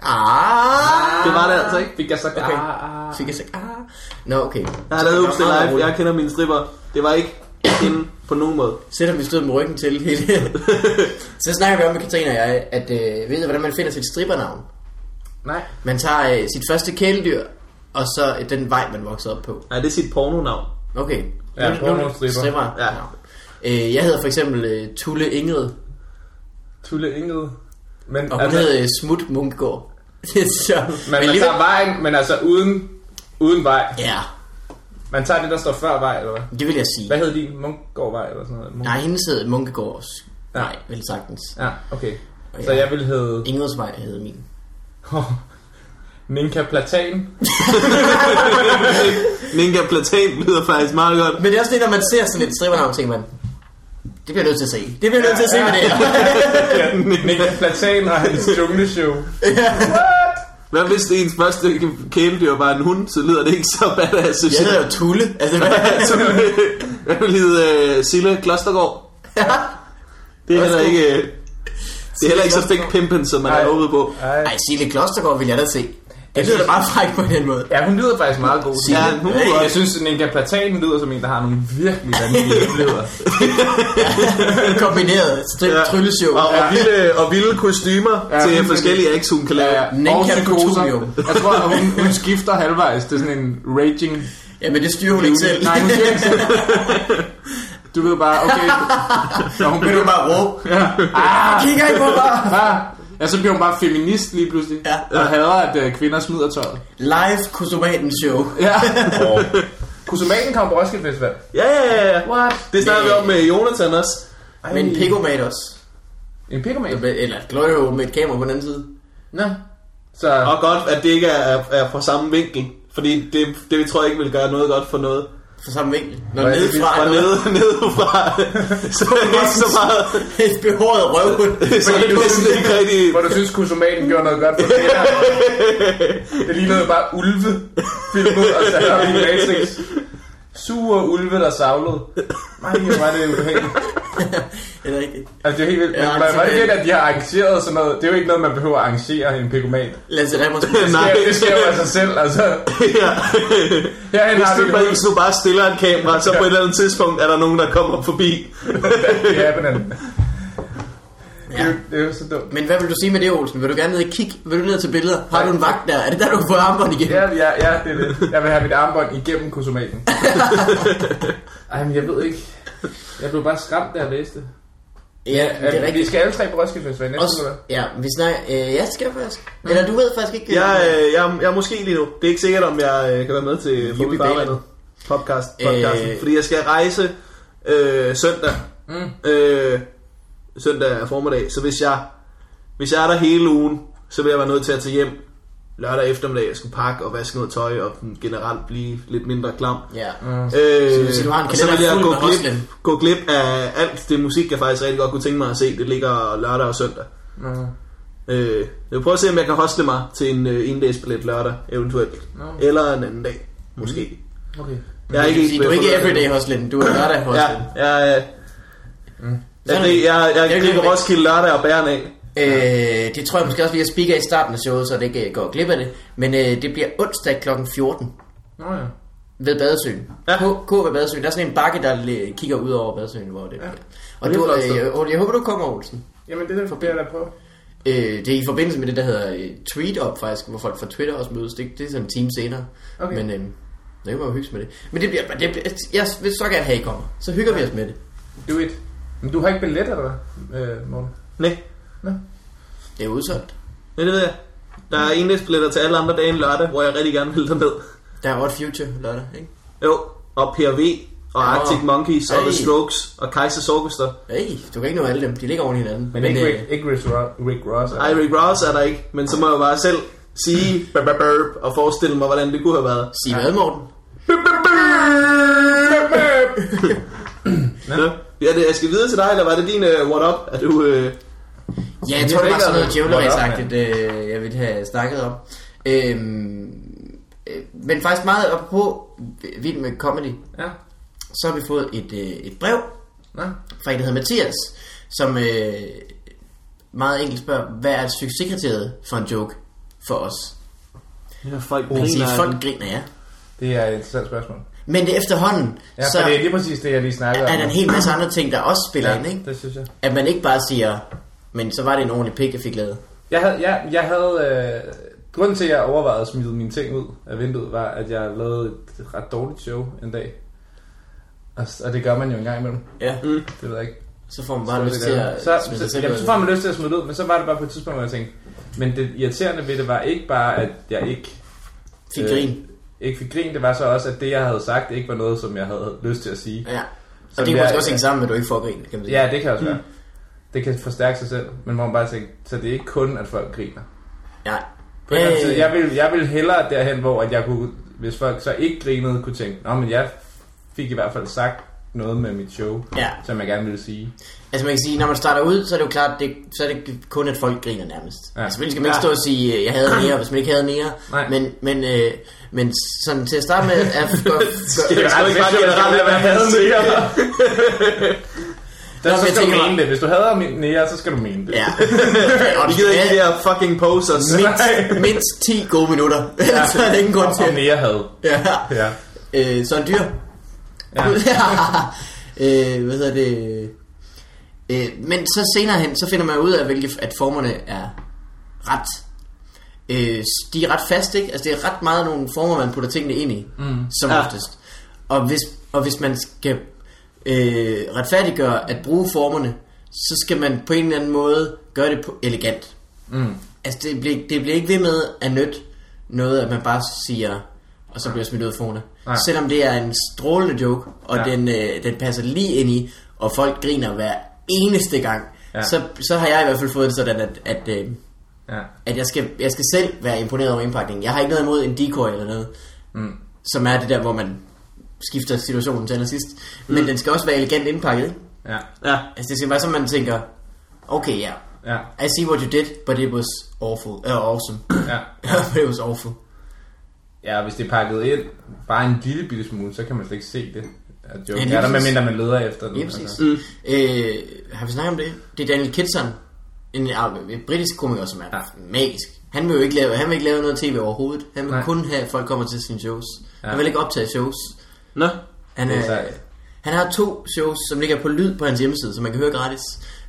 Ah! Det var det altså ikke. Fik jeg så Okay. ah, ah. Fik jeg sagt, ah. Nå, okay. Jeg har lavet det live. Jeg kender mine stripper. Det var ikke hende på nogen måde. Selvom vi stod med ryggen til hele... så snakker vi om med Katrine og jeg, at øh, ved I, hvordan man finder sit strippernavn? Nej. Man tager øh, sit første kæledyr, og så øh, den vej, man voksede op på. Nej, det er sit pornonavn. Okay. Ja, pornostripper. stripper. Ja. Øh, jeg hedder for eksempel øh, Tulle Ingrid, Tulle Ingrid. Men, og hun altså, hed øh, Smut Munkegård. Det er så... men man alligevel- tager vejen, men altså uden, uden vej. Ja, Man tager det, der står før vej, eller hvad? det vil jeg sige. Hvad hed din? Munkgårdvej, eller sådan noget? Munk- Nej, hendes hed Munkegård også. Ja. Nej, vel sagtens. Ja, okay. Og Så ja. jeg vil hedde Ingrids vej hed min. Ninka Platan. Ninja Platan lyder faktisk meget godt. Men det er også det, når man ser sådan et strippernavn, tænker man, det bliver jeg nødt til at se. Det bliver jeg nødt til at se, hvad det er. ja, Ninka Platan og hans jungleshow. Hvad hvis det ens første kæledyr var en hund, så lyder det ikke så badass, Jeg hedder jo Tulle. Altså, hvad? Hvad vil hedde uh, Sille Klostergaard? Det er heller ikke... Det er heller ikke så fake pimpen, som man Ej. er håbet på. Ej. Ej, Sille Klostergaard vil jeg da se. Det lyder da bare frækt på den måde. Ja, hun lyder faktisk meget god. Ja, hun lyder- jeg synes, at Ninka Platan lyder som en, der har nogle virkelig vanvittige oplevelser. Kombineret strip Ja. trylleshow. Og, og, vilde, og vilde kostymer Ja, ja, til forskellige acts, hun kan lave. Ja, Ja. ja. Ninka Og psykoser. Jeg tror, at hun, hun skifter halvvejs. Det er sådan en raging... Ja, men det styrer hun ikke selv. Nej, hun styrer ikke selv. Du ved bare, okay... Når hun bliver er bare, wow. Ja. Ah, Kigger ikke på mig. Ja, så bliver hun bare feminist lige pludselig. Ja. Og hader, at øh, kvinder smider tøjet. Live Kosomaten show. Ja. Og Kusumaten kommer på Roskilde Festival. Ja, ja, ja. What? Det snakker vi om med Jonathan også. Men Picomat også. En pikomat? Eller et gløjhåb med et kamera på den anden side. Nå. Så... Og godt, at det ikke er, er fra samme vinkel. Fordi det, det tror jeg ikke vil gøre noget godt for noget. For samme vinkel. Når Hvad nedefra Fra nede, nedefra. så er det ikke så meget. Et behåret røvhul. Så er det næsten ikke rigtig... Hvor du synes, Kusumaten gjorde noget godt for det her. Det lignede bare ulve filmet og sat op i matrix. Sure ulve, der savlede. Nej, hvor var det ubehageligt. Det er rigtigt. Altså, det er helt vildt. Men Ja, altså, det det- fedt, at de har arrangeret sådan noget? Det er jo ikke noget, man behøver at arrangere i en pikomat. Lasse Remmers. Det Nej. det sker jo af sig selv, altså. ja. Herhen Hvis du, bare, hvis du bare stiller et kamera, så på et eller andet tidspunkt er der nogen, der kommer forbi. Det, er Ja. jo- det er jo så dumt. Men hvad vil du sige med det, Olsen? Vil du gerne ned og kigge? Vil du ned til billeder? Har du en vagt der? Er det der, du kan få armbånd igen? Ja, ja, ja, det er det. Jeg vil have mit armbånd igennem kusumaten. Ej, men jeg ved ikke. Jeg blev bare skræmt, da jeg læste det. Ja, det er Vi rigtigt. skal alle tre på Roskilde Festival næste Også, uge, ja, vi snakker, øh, ja, det skal jeg faktisk. Eller du ved faktisk ikke. Jeg, øh, jeg, jeg er måske lige nu. Det er ikke sikkert, om jeg øh, kan være med til Jubi Fodboldfarvandet podcast, podcasten. Øh. Fordi jeg skal rejse øh, søndag. Mm. Øh, søndag formiddag. Så hvis jeg, hvis jeg er der hele ugen, så vil jeg være nødt til at tage hjem lørdag eftermiddag. Jeg skal pakke og vaske noget tøj og generelt blive lidt mindre klam. Ja. Øh, Så hvis du har en og så vil jeg gå glip, gå glip af alt det musik, jeg faktisk rigtig godt kunne tænke mig at se. Det ligger lørdag og søndag. Nå. Øh, jeg vil prøve at se, om jeg kan hostle mig til en øh, endagsbillet lørdag, eventuelt. Nå. Eller en anden dag, måske. Okay. Jeg er ikke helt du er ikke everyday hustling, du er lørdag hustling. Ja, jeg, jeg, Sådan jeg, er jeg, det. jeg, jeg, er jeg jo griber det. Roskilde lørdag og bæren af. Øh, det tror jeg måske også, vi har speaker i starten af showet, så det ikke øh, går glip af det. Men øh, det bliver onsdag kl. 14 Nå ja. ved Badesøen. Ja. Ja. K, K ved Badesøen. Der er sådan en bakke, der kigger ud over Badesøen, hvor det Ja. bliver. Og Det er du, øh, jeg, jeg håber, du kommer, Olsen. Jamen det er det, jeg da på. Øh, det er i forbindelse med det, der hedder øh, Tweet Up faktisk, hvor folk fra Twitter også mødes. Det, det er sådan en time senere. Okay. Men øh, der kan man jo hygge med det. Men det bliver, det bliver, jeg vil så gerne have, I kommer. Så hygger vi os med det. Do it. Men du har ikke billet, eller hvad, øh, Morten? Nej, Det er udsolgt. det ved jeg. Der er endagsbilletter til alle andre dage end lørdag, hvor jeg rigtig gerne vil ned. Der er Odd Future lørdag, ikke? Jo, og PRV, og Ja. Arctic Monkeys, og The Hey. Strokes, og Kaisers Orchestra. Hey, du kan ikke nå alle dem. De ligger oven i hinanden. Men, ikke, øh, Rick, ikke Rick, Rick Ross. Ej, Rick Ross er der ikke, men så må jeg bare selv sige burp, burp, burp, og forestille mig, hvordan det kunne have været. Sig hvad, Morten? Ja. Ja, det, jeg skal videre til dig, eller var det din uh, what up? Er du... Uh... Ja, jeg Jeg tror, det var sådan noget djævleræsagtigt, øh, jeg ville have snakket om. Øhm, øh, men faktisk meget apropos vild med comedy, Ja. så har vi fået et, øh, et brev Nå. fra en, der hedder Mathias, som øh, meget enkelt spørger, hvad er succeskriteriet for en joke for os? Ja, folk sige, griner af folk griner, ja. Det er et interessant spørgsmål. Men det efterhånden, Ja, så det er lige præcis det, jeg lige snakkede om. er der en hel masse andre ting, der også spiller ja, ind, ikke? det synes jeg. At man ikke bare siger, men så var det en ordentlig pik, jeg fik lavet. Jeg havde, jeg, jeg havde øh, grunden til, at jeg overvejede at smide mine ting ud af vinduet, var, at jeg lavede et ret dårligt show en dag. Og, og det gør man jo en gang imellem. Ja, Mm. Det ved jeg ikke. så får man bare lyst det til at så, smide så, sig selv jamen, så får man lyst til at smide det ud, men så var det bare på et tidspunkt, hvor jeg tænkte, men det irriterende ved det var ikke bare, at jeg ikke Fik øh, grin. ikke fik grin, det var så også, at det, jeg havde sagt, ikke var noget, som jeg havde lyst til at sige. Ja. Så Og det kan måske også hænge sammen med, at du ikke får grin, kan man sige. Ja, det kan også være. Det kan forstærke sig selv, men hvor man bare tænker, så det er ikke kun, at folk griner. Ja. På en anden Øh, side, jeg, vil, jeg vil hellere derhen, hvor at jeg kunne, hvis folk så ikke grinede, kunne tænke, Nå, men jeg fik i hvert fald sagt noget med mit show, Ja. som jeg gerne ville sige. Altså man kan sige, når man starter ud, så er det jo klart, det, så er det kun, at folk griner nærmest. Ja. Ja. Selvfølgelig skal man ikke Ja. stå og sige, øh, jeg havde nære, hvis man ikke havde nære. Nej. Men, men, øh, men sådan til at starte med, at gør, gør, Jeg skal ikke bare generelt være havde nære. Nå, Der, men så skal du mene det. Hvis du hader min nære, så skal du mene det. ja. Vi gider ikke de der fucking posers. mindst, mindst 10 gode minutter. Ja. så er der ingen grund til Og det. nære had. Ja. Ja. Øh, så en dyr. Ja. øh, hvad hedder det? Øh, men så senere hen, så finder man ud af, hvilke, at formerne er ret... Øh, de er ret fast, ikke? Altså det er ret meget nogle former, man putter tingene ind i, mm. som ja. oftest. Og hvis, og hvis man skal øh, retfærdiggøre at bruge formerne, så skal man på en eller anden måde gøre det på elegant. Mm. Altså det bliver, det bliver ikke ved med at nytte noget, at man bare siger, og så bliver smidt ud forne. Nej. Selvom det er en strålende joke, og Ja. den, øh, den passer lige ind i, og folk griner hver eneste gang, ja. så, så har jeg i hvert fald fået det sådan, at, at, øh, Ja. at jeg, skal, jeg skal selv være imponeret over indpakningen. Jeg har ikke noget imod en decoy eller noget, Mm. som er det der, hvor man skifter situationen til allersidst. Mm. Men den skal også være elegant indpakket, ikke? Ja. Ja. Altså det skal være sådan, man tænker, okay, ja, Ja. I see what you did, but it was awful, uh, awesome. Ja. but it was awful. Ja, hvis det er pakket ind bare en lille bitte smule, så kan man slet ikke se det. At Ja, Ja, er der med præcis. mindre man leder efter den. Lige præcis. altså. Mm. Øh, har vi snakket om det? Det er Daniel Kitson, en, en britisk komiker, som er Ja. ja. magisk. Han vil jo ikke lave, han vil ikke lave noget tv overhovedet. Han vil Nej. Kun have, at folk kommer til sine shows. Ja. Ja. Han vil ikke optage shows. Nå. Han, Det er er, sejt. han har to shows, som ligger på lyd på hans hjemmeside, så man kan høre gratis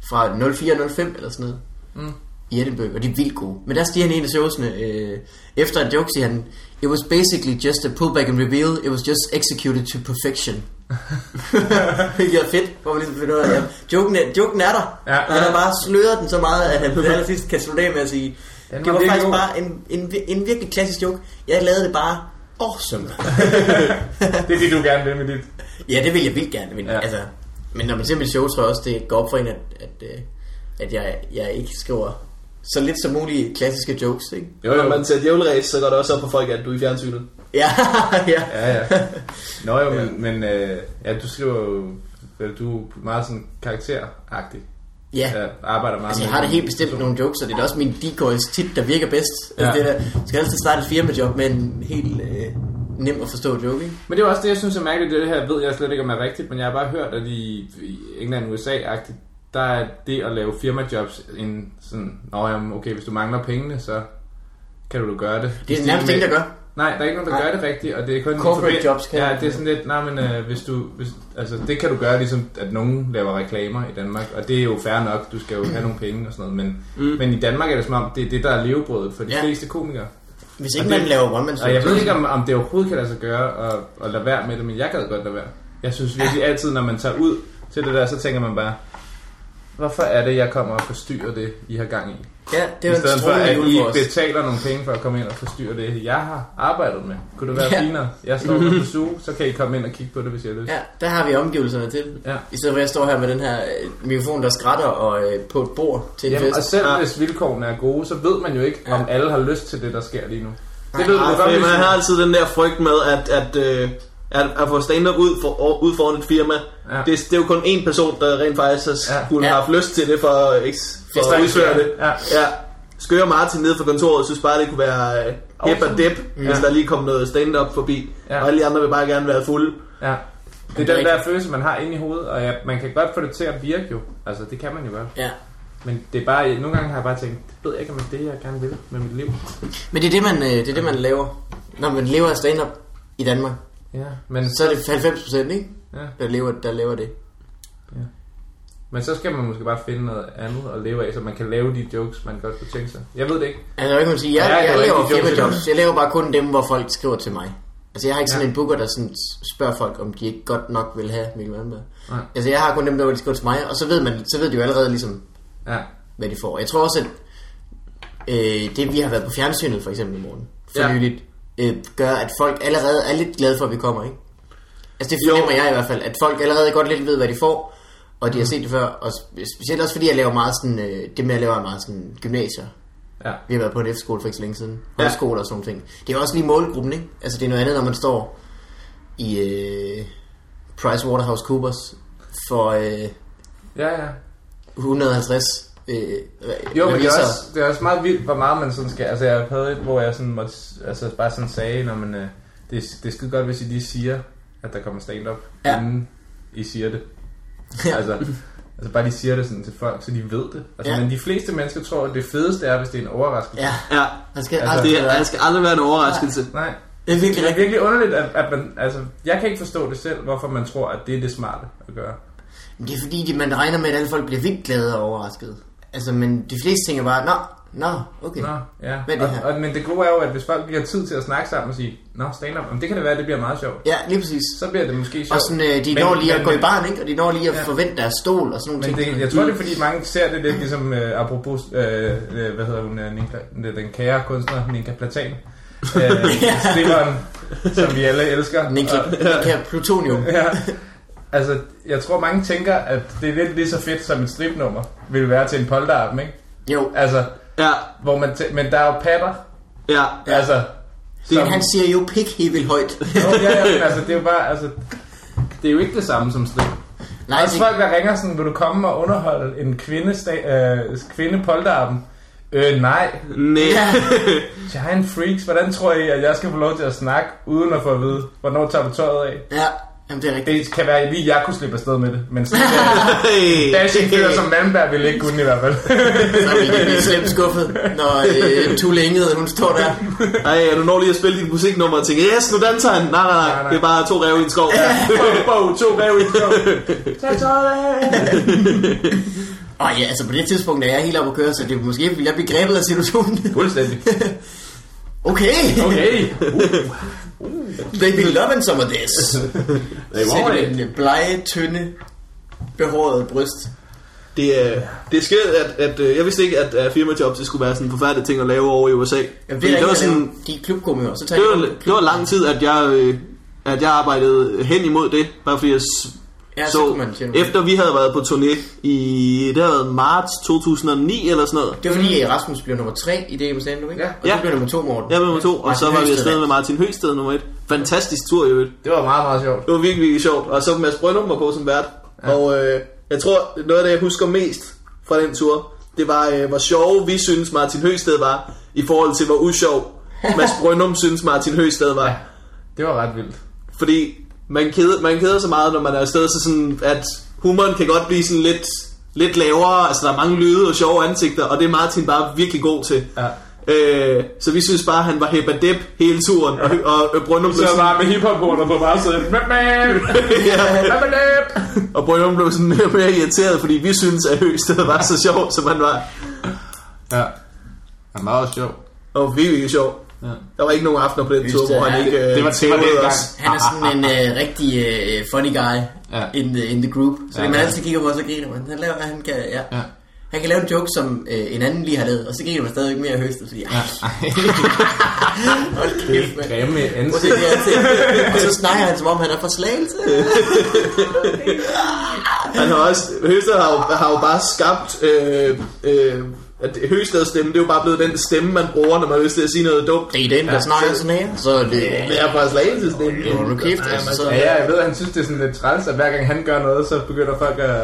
fra 0405 eller sådan noget. Mm. i Edinburgh, og de er vildt gode. Men der stiger han i en af showsene, øh, efter en joke siger han, It was basically just a pullback and reveal, it was just executed to perfection. det er fedt, hvor man ligesom finder ud af, joken, er, joken er der, Ja. ja, han har bare sløret den så meget, at han til allersidst kan slutte af med at sige, Den det var var virkelig faktisk god." bare en, en, en virkelig klassisk joke. Jeg lavede det bare awesome. Det er det, du gerne vil med dit. Ja, det vil jeg vildt gerne. Men, Ja. altså, men når man ser mit show, tror jeg også, det går op for en, at, at, øh, at jeg, jeg ikke skriver så lidt som muligt klassiske jokes, ikke? Jo, Når jo. man ser djævleræs, så går det også op for folk, at du er i fjernsynet. Ja, ja. Ja, ja. Nå jo, men, men øh, ja, du skriver jo, du er meget sådan karakteragtig. Ja, Jeg arbejder meget altså jeg har da helt bestemt nogle jokes, og det er da også min decoys tit, der virker bedst. Ja. Altså, det er du skal altid starte et firmajob med en helt øh, nem at forstå joke, ikke? Men det er også det, jeg synes er mærkeligt. Det her ved jeg slet ikke, om er rigtigt, men jeg har bare hørt, at i, England og USA-agtigt, der er det at lave firmajobs en sådan, Nå, jamen, okay, hvis du mangler pengene, så kan du gøre det. Det er nærmest ingen, der gør. Nej, der er ikke nogen, der Nej. gør det rigtigt, og det er kun... Corporate forbi- jobs kan Ja, det er sådan lidt, nej, men øh, hvis du... Hvis, altså, det kan du gøre, ligesom at nogen laver reklamer i Danmark, og det er jo fair nok, du skal jo have nogle penge og sådan noget, men, mm. men i Danmark er det som om, det er det, der er levebrødet for de Ja. fleste komikere. Hvis ikke Og man det- laver one man Og jeg ved ikke, om, om det overhovedet kan lade sig gøre at, at lade være med det, men jeg gad godt lade være. Jeg synes virkelig altid, når man tager ud til det der, så tænker man bare, hvorfor er det, jeg kommer og forstyrrer det, I har gang i? Ja, det I er jo en stedet for, at I betaler nogle penge for at komme ind og forstyrre det, jeg har arbejdet med. Kunne det være Ja. finere? Jeg står på suge, så kan I komme ind og kigge på det, hvis jeg har lyst. Ja, der har vi omgivelserne til. Ja. I stedet for at jeg står her med den her øh, mikrofon, der skrætter og øh, på et bord til en Jamen, og fest. selv Ja. hvis vilkårene er gode, så ved man jo ikke, om alle har lyst til det, der sker lige nu. Det ved du Nej, godt, man du- har altid den der frygt med, at, at, øh, at, at få stand-up ud, for, ud foran et firma. Ja. Det, det er jo kun én person, der rent faktisk har Ja. skulle Ja. have haft lyst til det for, ikke, for at udføre det. Ja. Ja. Skøre Martin nede fra kontoret synes bare, det kunne være øh, hip og dip, hvis der lige kom noget stand-up forbi. Ja. Og alle de andre vil bare gerne være fulde. Ja. Det er den der følelse, man har inde i hovedet, og ja, man kan godt få det til at virke jo. Altså, det kan man jo godt. Ja. Men det er bare, nogle gange har jeg bare tænkt, det ved jeg ikke, om det er det, jeg gerne vil med mit liv. Men det er det, man, øh, det er det, man laver. Når man lever af stand-up i Danmark, Ja, men, så er det 90% ikke? ja, Der lever, der lever det. men så skal man måske bare finde noget andet at leve af, så man kan lave de jokes, man godt kunne tænke sig. Jeg ved det ikke. Altså, jeg kan sige, jeg, Ja, jeg jeg, laver jokes firmajobs. Jeg laver bare kun dem, hvor folk skriver til mig. Altså, jeg har ikke sådan Ja. en booker, der sådan spørger folk, om de ikke godt nok vil have Mikkel Malmberg. Nej. Altså, jeg har kun dem, der vil skrive til mig, og så ved, man, så ved de jo allerede ligesom, Ja, hvad de får. Jeg tror også, at øh, det, vi har været på fjernsynet, for eksempel i morgen, for Ja. ja. nyligt, øh, gør, at folk allerede er lidt glade for, at vi kommer, ikke? Altså, det fornemmer jeg i hvert fald, at folk allerede godt lidt ved, hvad de får, og de har set det før, og spe- specielt også fordi jeg laver meget sådan, øh, det med at lave er meget sådan gymnasier. ja. Vi har været på en efterskole for ikke så længe siden. Højskole og sådan ting. Det er også lige målgruppen, ikke? Altså det er noget andet, når man står i øh, PricewaterhouseCoopers for øh, Ja, ja. 150 øh, Jo, men det er, også, det er også meget vildt, hvor meget man sådan skal... Altså, jeg havde et, hvor jeg sådan måtte, altså, bare sådan sagde, når man, øh, det, det er skide godt, hvis I lige siger, at der kommer stand-up, Ja. inden I siger det. Ja. Altså, altså bare de siger det sådan til folk, så de ved det. Altså, Ja. Men de fleste mennesker tror, at det fedeste er, hvis det er en overraskelse. Ja, Ja, man skal Altså, aldrig det, er, det skal aldrig være en overraskelse. Nej, Det er virkelig det er virkelig underligt, at, at man... Altså, jeg kan ikke forstå det selv, hvorfor man tror, at det er det smarte at gøre. Men Det er fordi, de, man regner med, at alle folk bliver vildt glade og overrasket. Altså, men de fleste tænker bare, nå, nå, okay. Nå, ja. Hvad er det her? Og, og, men det gode er jo, at hvis folk bliver tid til at snakke sammen og sige, Nå, stand-up, det kan det være, at det bliver meget sjovt. Ja, lige præcis. Så bliver det måske sjovt. Og sådan, øh, de Men- når lige at men- gå i barn, ikke? Og de når lige at Ja. forvente deres stol og sådan nogle Men ting. det, jeg tror, det er fordi mange ser det lidt ligesom, øh, apropos, øh, øh, hvad hedder hun, øh, Ninka, den kære kunstner, Ninka Platan. Øh, Stripperen, som vi alle elsker. Nikla, Og- Nikla Plutonium. ja, altså, jeg tror mange tænker, at det er lidt lige så fedt som et stripnummer vil være til en polterappen, ikke? Jo, Altså, Ja, hvor man tæ- men der er jo patter, ja. Ja. altså... det, han siger jo pik helt vildt højt. Jo, ja, ja, altså, det er jo bare, altså... Det er jo ikke det samme som strip. Nej, Også det, folk, der ringer sådan, vil du komme og underholde en kvinde, øh, kvinde polterappen? Øh, nej. Nej. ja, Giant freaks, hvordan tror I, at jeg skal få lov til at snakke, uden at få at vide, hvornår tager du tøjet af? ja, jamen det er rigtigt. Det kan være, at lige jeg kunne slippe afsted med det, men sådan Hey. dashing fyr som Malmberg ville ikke kunne i hvert fald. Så vi kan blive slemt skuffet, når øh, Tulle Ingrid, hun står der. Ej, du når lige at spille dit musiknummer og tænker, yes, nu danser han. Nej, nej, Nej, nej, nej. det er bare to ræve i en skov. Bog, to rev i en skov. Tag tøjet. Og ja, altså på det tidspunkt er jeg helt oppe at køre, så det er måske, vil jeg blive grebet af situationen. Fuldstændig. okay, Okay. They be loving some of this. They want it. den blege, tynde, behårede bryst. Det, er, det er skært, at, at øh, jeg vidste ikke, at, at firmajobs det skulle være sådan en forfærdelig ting at lave over i USA. Jamen, det er det var sådan, de er klubkommere, så tager det var, de det var lang tid, at jeg, øh, at jeg arbejdede hen imod det, bare fordi jeg Ja, så så, kunne man tjene efter vi havde været på turné i, det har været marts 2009 eller sådan noget. Det var fordi, Rasmus blev nummer 3 i det med stand ikke? Ja. Og så Ja. blev nummer 2, Morten. Var nummer to, og så Martin var vi afsted med. Martin Høgsted nummer et. Fantastisk tur i øvrigt. Det var meget, meget sjovt. Det var virkelig, virkelig sjovt. Og så Mads Brøndum var på som vært. Ja. Og øh, jeg tror, noget af det, jeg husker mest fra den tur, det var, øh, hvor sjove vi synes Martin Høgsted var, i forhold til, hvor usjov Mads Brøndum synes Martin Høgsted var. Det var ret vildt. Fordi man keder, man keder så meget, når man er afsted, så sådan, at humoren kan godt blive sådan lidt, lidt lavere. Altså, der er mange lyde og sjove ansigter, og det er Martin bare virkelig god til. Ja. Øh, så vi synes bare, at han var hebadep hele turen, og, og, og Brøndum blev Så sådan, bare med hiphop-hornet på bare sådan. ja, og Brøndum blev sådan mere og mere irriteret, fordi vi synes, at Høgsted var så sjov, som han var. Ja. Han var også sjov. Og virkelig sjov. Ja. Der var ikke nogen aftener på den tur, hvor han er- ikke øh, det var- det var dengang. os. Han er sådan en uh, rigtig uh, funny guy Ja. in, the, in the group. Så Ja, ja, man ja. altid kigger på, så griner man. Han, laver, han, kan, ja. Ja. han kan lave en joke, som uh, en anden lige har lavet, og så griner man stadigvæk mere af Høgsted, fordi ja. hold kæft, mand. Grimme ansigt. det. Og så snakker han, som om han er fra Slagelse. Han har også, Høgsted har jo, har jo bare skabt, øh, øh, at Høgsteds stemme, det er jo bare blevet den stemme, man bruger, når man har lyst til at sige noget dumt. Det er den, der snakker sådan her. Så det, Det er fra Slagelse stemme. det var nu kæft. Ja, Altså, så, Ja, ja, jeg ved, at han synes, det er sådan lidt træls, at hver gang han gør noget, så begynder folk at,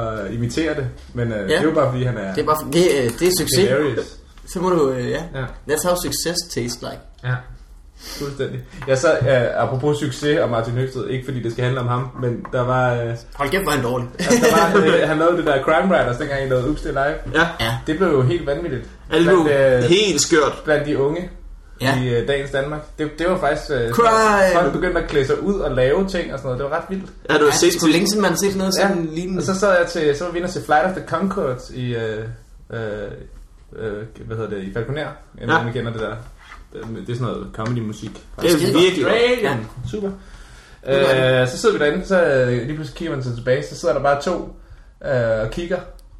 at imitere det. Men uh, ja. det er jo bare, fordi han er det er bare, det, øh, det er succes. hilarious. Så må du, øh, ja. Ja. That's how success tastes like. Ja. Fuldstændig. Jeg så, uh, apropos succes og Martin Høgsted, ikke fordi det skal handle om ham, men der var, uh, Hold kæft, hvor han dårlig. altså, der var uh, han lavede det der Crime Writers, dengang I lavede Ups det live. Ja, ja. Det blev jo helt vanvittigt. ja det blev Blandt, øh, helt skørt. blandt de unge Ja. i uh, dagens Danmark. Det, det var faktisk... Uh, Crime! Folk begyndte at klæde sig ud og lave ting og sådan noget. Det var ret vildt. Ja, du har Ja, set er længe siden, man har set noget Ja, sådan lignende. og så sad jeg til, så var vi inde og se Flight of the Conchords i, øh, øh, øh, hvad hedder det, i Falconer. Jeg Ja. ja. man kender det der. Det det er sådan noget comedy-musik. Det er virkelig godt. Ja, super. Øh, så sidder vi derinde, så øh, lige pludselig kigger man sig tilbage, så sidder der bare to øh, og kigger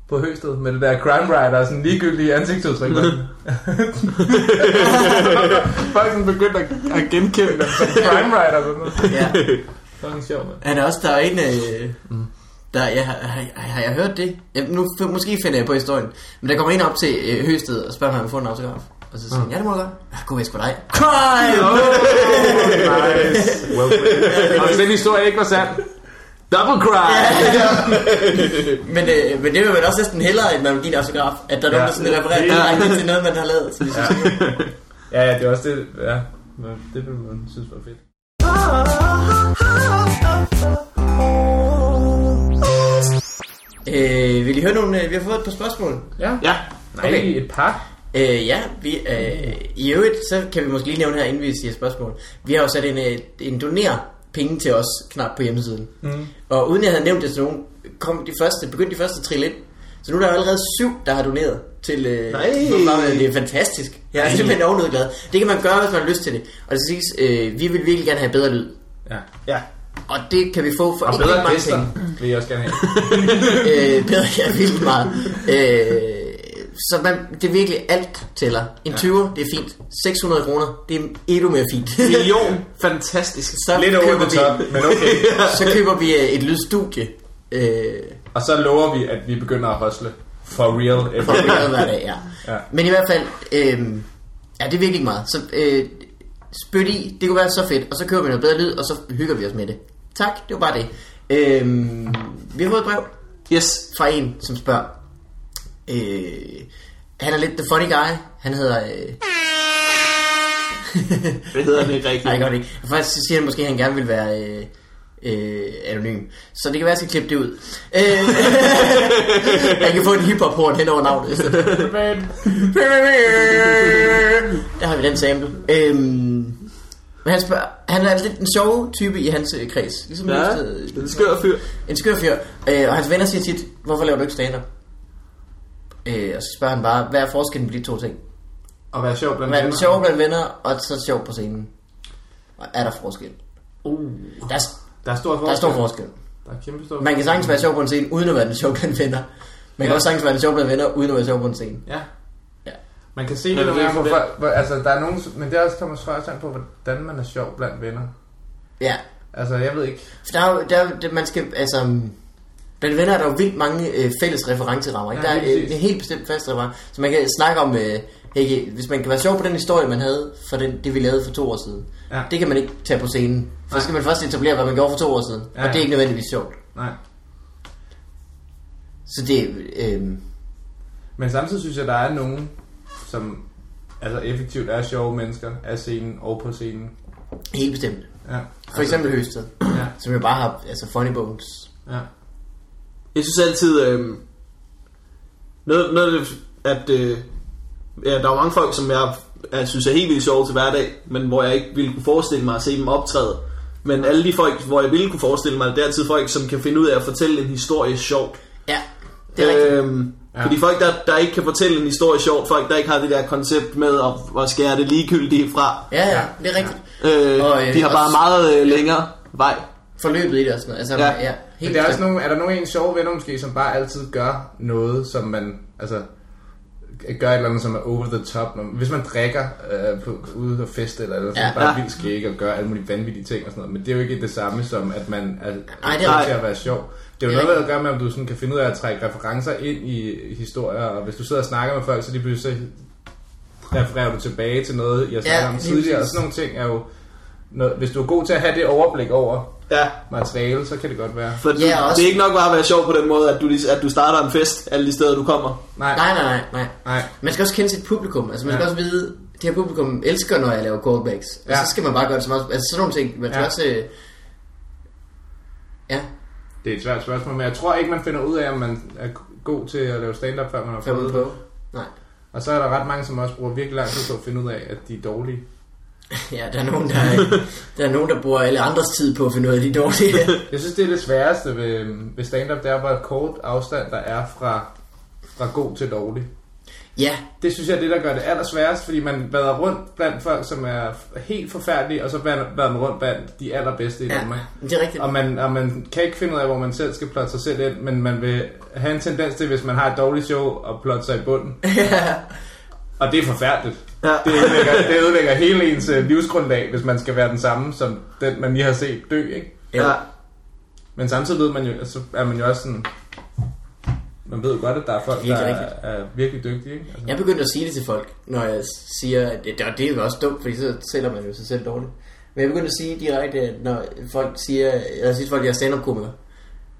på Høsted med det der crime writer og sådan ligegyldige ansigtsudtryk. Folk sådan begyndte at, at genkende dem som crime writer og sådan noget. Ja. Sådan sjovt, mand. Han er også, der er en, øh, der, jeg, har, har, har jeg hørt det? Jeg, nu måske finder jeg på historien. Men der kommer en op til øh, Høsted og spørger, om han vil få en autograf. Og så siger han, ja, det må du godt. Ja, god væsk for dig. Crime! Nice. Well played. Og hvis den historie ikke var sand, double cry. men, øh, men det vil man også næsten hellere, end man vil give en autograf. At der er nogen, Ja. der sådan refererer Ja. direkte til noget, man har lavet. Så jeg, Ja, ja, det er også det, ja. Men Det vil man synes var fedt. øh, vil I høre nogle? Øh, vi har fået et par spørgsmål. Ja. Ja, Nej, Okay. et par. Øh, ja, vi, øh, i øvrigt, så kan vi måske lige nævne her, inden vi siger spørgsmål. Vi har jo sat en, øh, en doner penge til os knap på hjemmesiden. Mm. Og uden jeg havde nævnt det til nogen, kom de første, begyndte de første at trille ind. Så nu er der jo allerede syv, der har doneret til... Øh, Nej. Det er fantastisk. Jeg er simpelthen ovenud glad. Det kan man gøre, hvis man har lyst til det. Og det siges, øh, vi vil virkelig gerne have bedre lyd. Ja. ja. Og det kan vi få for Og ikke bedre mange gæster penge. vil jeg også gerne have. øh, bedre, ja, vildt meget. Øh, så man, det er virkelig alt tæller. En 20'er, det er fint. 600 kroner, det er endnu mere fint. Million. Fantastisk. så, Lidt over the top, men okay. så køber vi øh, et lydstudie. Øh, Og så lover vi, at vi begynder at hustle. For real. for gøre hver dag, ja. Ja. Men i hvert fald, øh, ja, det er virkelig meget. Så øh, spyt i, det kunne være så fedt. Og så køber vi noget bedre lyd, og så hygger vi os med det. Tak, det var bare det. Øh, vi har fået et brev Yes. fra en, som spørger. Øh, han er lidt the funny guy. Han hedder... Øh, Det hedder det ikke rigtigt. Nej, det gør det ikke. Faktisk siger han måske, at han gerne vil være øh, øh, anonym. Så det kan være, at jeg skal klippe det ud. Øh, han kan få en hiphop-horn hen over navnet. Der har vi den sample. Øhm, men han, spørger, han er lidt en sjov type i hans øh, kreds. Ligesom Ja, er en skør fyr. En skør fyr. Øh, og hans venner siger tit, hvorfor laver du ikke stand-up? Øh, og så spørger han bare, hvad er forskellen på de to ting? Og være sjov blandt Hvad er venner. sjov blandt venner, og så sjov på scenen? Og er der forskel? Uh, Der er, der er stor forskel. der er stor forskel. Der er kæmpe stor Man kan sagtens være sjov på en scene, uden at være den sjov blandt venner. Man kan Ja. også sagtens være den sjov blandt venner, uden at være sjov på en scene. Ja. Ja. Man kan se Men det, det man for, er for, altså, der er nogen, men det er også Thomas Frøsand på, hvordan man er sjov blandt venner. Ja, Altså, jeg ved ikke. for der er jo, der er, det, man skal, altså... Blandt venner er der jo vildt mange øh, fælles referencerammer. Ikke? Ja, der er øh, en helt bestemt fast reference. Så man kan snakke om, øh, hey, hvis man kan være sjov på den historie, man havde for den, det, vi lavede for to år siden. Ja. Det kan man ikke tage på scenen. Så Nej. skal man først etablere, hvad man gjorde for to år siden. Ja, Og det er ikke nødvendigvis sjovt. Nej. Så det, øh, Men samtidig synes jeg, der er nogen, som altså effektivt er sjove mennesker af scenen og på scenen. helt bestemt. Ja. For eksempel Høsted, Ja. som jo bare har altså funny bones. Ja. Jeg synes altid, øh, noget, noget at øh, ja, der er jo mange folk, som jeg, jeg synes er helt vildt sjove til hverdag, men hvor jeg ikke ville kunne forestille mig at se dem optræde. Men alle de folk, hvor jeg ville kunne forestille mig, det er altid folk, som kan finde ud af at fortælle en historie sjovt. Ja, det er rigtigt. Øhm, Ja. ja. Fordi folk, der, der ikke kan fortælle en historie sjovt, folk, der ikke har det der koncept med at, at skære det ligegyldige fra, Ja, ja, det er rigtigt. øh, Og, øh, de har bare meget øh, længere vej. Forløbet i det og sådan noget. Altså, Ja. ja, ja Men helt der er, også nogle, er der nogle af ens sjove venner måske, som bare altid gør noget, som man, altså, gør et eller andet, som er over the top. Hvis man drikker øh, på, ude og feste eller, eller så er Ja. bare Ja. vildt skæg og gør alle mulige vanvittige ting og sådan noget. Men det er jo ikke det samme som, at man er Nej, det er til at være sjov. Det er jo er noget, der gør med, om du sådan kan finde ud af at trække referencer ind i historier, og hvis du sidder og snakker med folk, så lige pludselig så refererer du tilbage til noget, jeg snakker Ja, om lige tidligere, og sådan nogle ting er jo, noget, hvis du er god til at have det overblik over Ja, materiale, så kan det godt være. for Ja, ja, også- det er ikke nok bare at være sjov på den måde, at du, lige- at du starter en fest alle de steder, du kommer. Nej, Nej, nej, nej, nej. nej. Man skal også kende sit publikum. Altså, man skal Ja. også vide, det her publikum elsker, når jeg laver callbacks. Og Ja. så skal man bare gøre det som også, altså sådan nogle ting. Man skal Ja. også, øh, ja, Det er et svært spørgsmål, men jeg tror ikke, man finder ud af, om man er god til at lave stand-up, før man har før prøvet på. det. Nej. Og så er der ret mange, som også bruger virkelig lang tid på at finde ud af, at de er dårlige. Ja, der er nogen, der, der er nogen, der bruger alle andres tid på at finde ud af, de dårlige. Jeg synes, det er det sværeste ved, ved stand-up, det er, hvor kort afstand der er fra, fra god til dårlig. ja, Det synes jeg er det, der gør det allersværest, fordi man vader rundt blandt folk, som er helt forfærdelige, og så vader man rundt blandt de allerbedste i ja, Danmark. det er rigtigt. Og man, og man kan ikke finde ud af, hvor man selv skal plotte sig selv ind, men man vil have en tendens til, hvis man har et dårligt show, at plotte sig i bunden. Og det er forfærdeligt. Ja. Det ødelægger, det ødelægger hele ens øh, livsgrundlag, hvis man skal være den samme, som den, man lige har set dø, ikke? Ja. Men samtidig ved man jo, så er man jo også sådan... Man ved jo godt, at der er folk, der Virkelig er, er virkelig dygtige, ikke? Altså, Jeg begyndte at sige det til folk, når jeg siger, at det, og det er jo også dumt, fordi så sælger man jo sig selv dårligt. Men jeg begyndte at sige direkte, at når folk siger, jeg siger til folk, at jeg er stand-up-komiker,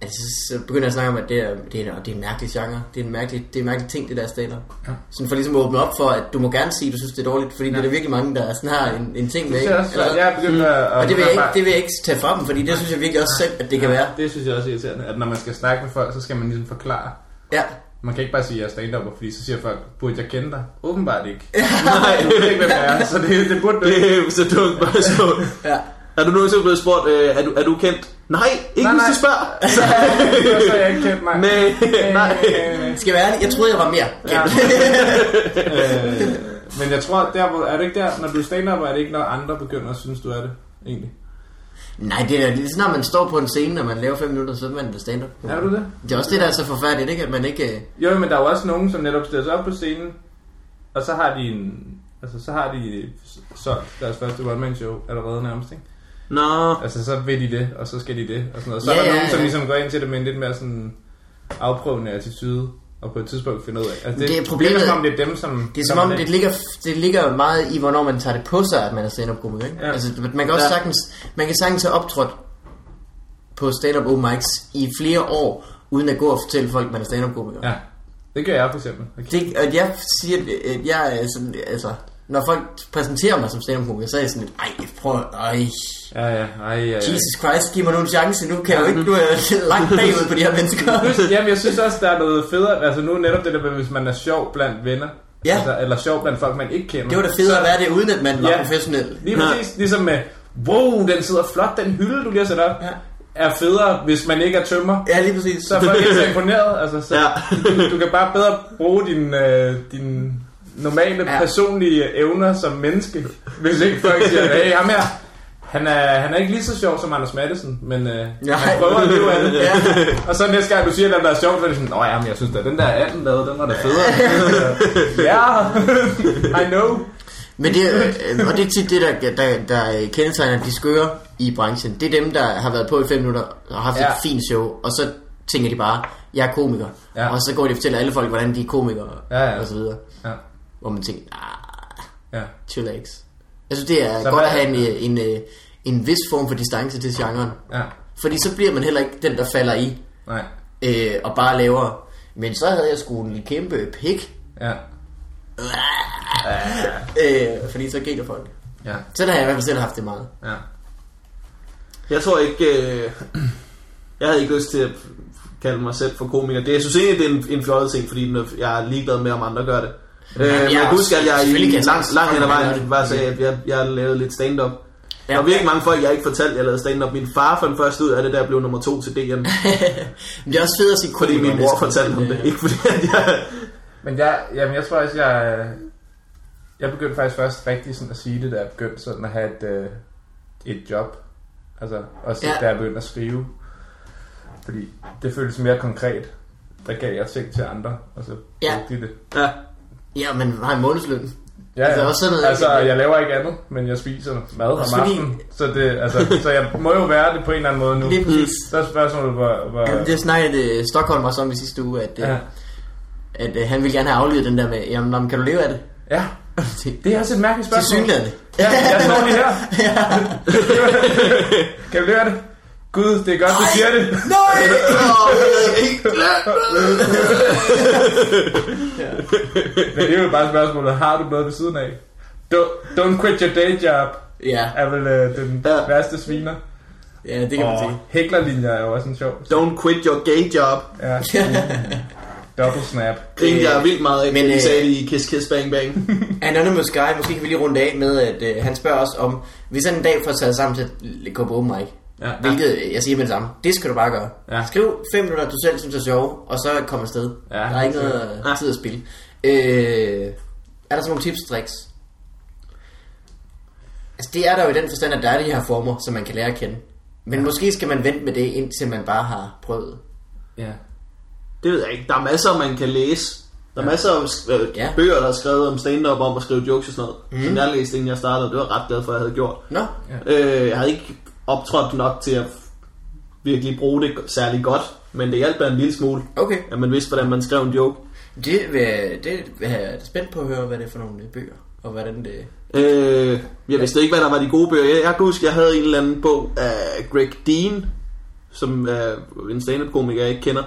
at så, så begynder jeg at snakke om, at det er, det er, det er en mærkelig genre. Det er en mærkelig, det er en mærkelig ting, det der stand-up. Ja. Sådan for ligesom at åbne op for, at du må gerne sige, at du synes, det er dårligt, fordi ja. det er der virkelig mange, der sådan har en, en ting med. det ikke? er også, Eller- jeg er begyndt at... og det vil, jeg ikke, bare- det vil jeg ikke tage fra dem, fordi det synes jeg virkelig også selv, at det kan være. Det synes jeg også er irriterende, at når man skal snakke med folk, så skal man ligesom forklare. Ja, Man kan ikke bare sige, at jeg er stand fordi så siger folk, burde jeg kende dig? Åbenbart ikke. Nej, jeg ved ikke, hvem jeg er, så det, det burde du ikke. Det er så dumt spørgsmål. ja. Er du nogensinde blevet spurgt, øh, er, du, er du kendt? Nej, ikke Nej, hvis nej. du spørger. Så, så har jeg ikke kendt mig. Nej, nej. Øh, Skal være ærlig? Jeg troede, jeg var mere. Ja. kendt. øh, men jeg tror, der, hvor, er det ikke der, når du er stand er det ikke, når andre begynder at synes, du er det, egentlig? Nej, det er, det er sådan, når man står på en scene, og man laver 5 minutter, så er man da stand-up. Er du det? Det er også det, der er så forfærdeligt, ikke? At man ikke... øh, Jo, men der er jo også nogen, som netop stiller sig op på scenen, og så har de en... Altså, så har de solgt deres første one-man-show allerede nærmest, ikke? Nå, Altså, så vil de det, og så skal de det, og sådan noget. Så Ja, er der nogen, som ligesom går ind til det med en lidt mere sådan afprøvende attitude, og på et tidspunkt finder ud af. Altså, Det er problemet- Det er som om, det er dem, som... Det er som om, det ligger, det ligger meget i, hvornår man tager det på sig, at man er stand-up-komiker, ikke? Ja. Altså, man kan også Ja. sagtens, man kan sagtens have optrådt på stand-up open mics i flere år, uden at gå og fortælle folk, man er stand-up-komiker. Ja, det gør jeg for eksempel. Okay. Det, og jeg siger, at jeg er sådan, altså, når folk præsenterer mig som stand-up-komiker, så er jeg sådan lidt, ej, prøv, ej, Ja, ja, ej, ja, ja. Jesus Christ, giv mig nu en chance, nu kan jeg jo ikke, nu er jeg langt bagud på de her mennesker. Jamen, jeg synes også, der er noget federe. Altså nu netop det der med, hvis man er sjov blandt venner. Ja. Altså, eller sjov blandt folk, man ikke kender. Det var da federe at være det, uden at man var Ja. professionel. Lige præcis, ligesom med, wow, den sidder flot, den hylde, du lige har sat op. Ja. er federe, hvis man ikke er tømmer. Ja, lige præcis. Så er folk ikke så imponeret. Altså, så Ja. du, du kan bare bedre bruge din, øh, din normale Ja. ja. personlige evner som menneske. Hvis ikke folk siger, hey, ham her, han er, han er ikke lige så sjov som Anders Madsen, men øh, Ja. han prøver at leve af det. Ja. Og så næste gang du siger, at der er sjovt, så er det sådan, Nå ja, men jeg synes da, den der 18 lavede, den var da federe. ja, I know. Men det, øh, og det er tit det, der, der, der kendetegner de skøre i branchen. Det er dem, der har været på i 5 minutter og har haft ja. Et fint show, og så tænker de bare, jeg er komiker. Ja. Og så går de og fortæller alle folk, hvordan de er komikere, Ja, ja. og så videre. Ja, Hvor man tænker, ah, ja. chillax. Jeg synes, det er Så godt at have en, en, en, en vis form for distance til genren. ja. Fordi så bliver man heller ikke den, der falder i, Nej, øh, og bare laver. Men så havde jeg sgu en kæmpe pik, ja. øh, fordi så griner folk. Ja, Så der har jeg i hvert fald selv haft det meget. ja. Jeg tror ikke... Øh, jeg havde ikke lyst til at kalde mig selv for komiker. Det, jeg synes egentlig, det er en, en fjollet ting, fordi jeg er ligeglad med, om andre gør det. Øh, men jeg jeg er kan huske, at jeg i jeg lang, lang hen ad vejen bare sagde, at jeg, jeg lavede lidt stand-up. Ja. Der var virkelig mange folk, jeg ikke fortalte, at jeg lavede stand-up. Min far fandt først ud af det, der blev nummer to til DN. Men det er også fedt at sige Fordi min mor fortalte om det. Øh, Ikke fordi, at jeg... Men jeg, jamen jeg tror også, jeg, jeg begyndte faktisk først rigtig sådan at sige det, da jeg begyndte sådan at have et, øh, et job. Altså, også Ja. ja. da jeg begyndte at skrive. Fordi det føltes mere konkret. Der gav jeg ting til andre, og så Ja. brugte de det. Ja, Ja, man har en månedsløn. Ja, Altså, ja. også sådan noget- altså, jeg laver ikke andet, men jeg spiser mad om aftenen. Så, det, altså, så jeg må jo være det på en eller anden måde nu. Lige præcis. Så er spørgsmålet, hvor... hvor Ja, det snakkede Stockholm også om i sidste uge, at, ja. ja. at øh, han ville gerne have aflevet den der med, jamen, jamen, kan du leve af det? ja, det er også et mærkeligt Til spørgsmål. synligheden. Ja, jeg står lige her. kan du lide det? Gud, det er godt, du siger det. Nej! Men det er jo bare spørgsmålet, har du noget ved siden af? Don't, don't quit your day job ja, er vel øh, den Ja. værste sviner. ja, det kan man Og sige. hæklerlinjer er jo også en sjov. don't quit your gay job. Ja. Double snap. Grinede jeg vildt meget af, Men, øh, sagde i Kiss Kiss Bang Bang. Anonymous Guy, måske kan vi lige runde af med, at øh, han spørger os om, hvis han en dag får taget sammen til at gå på open mic, Ja. hvilket jeg siger med det samme, det skal du bare gøre. Ja. Skriv fem minutter, du selv synes er sjove, og så kom afsted. Ja, der er ikke noget Ja. tid at spille. Øh, er der så nogle tips og tricks? Altså det er der jo i den forstand, at der er de her former, som man kan lære at kende. Men måske skal man vente med det, indtil man bare har prøvet. Ja. Det ved jeg ikke. Der er masser, man kan læse. Der er ja. masser af øh, Ja. ja. bøger, der er skrevet om stand-up, om at skrive jokes og sådan noget. Mm. Som jeg læste, inden jeg startede. Det var jeg ret glad for, at jeg havde gjort. Nå, Øh, jeg havde ikke optrådt nok til at virkelig bruge det særlig godt. Men det hjalp en lille smule, okay. at man vidste, hvordan man skrev en joke. Det vil, det vil jeg er spændt på at høre, hvad det er for nogle øh, bøger, og hvordan det... Øh, jeg vidste ikke, hvad der var de gode bøger. Jeg, jeg kan huske, jeg havde en eller anden bog af Greg Dean, som er en stand-up-komiker, jeg ikke kender,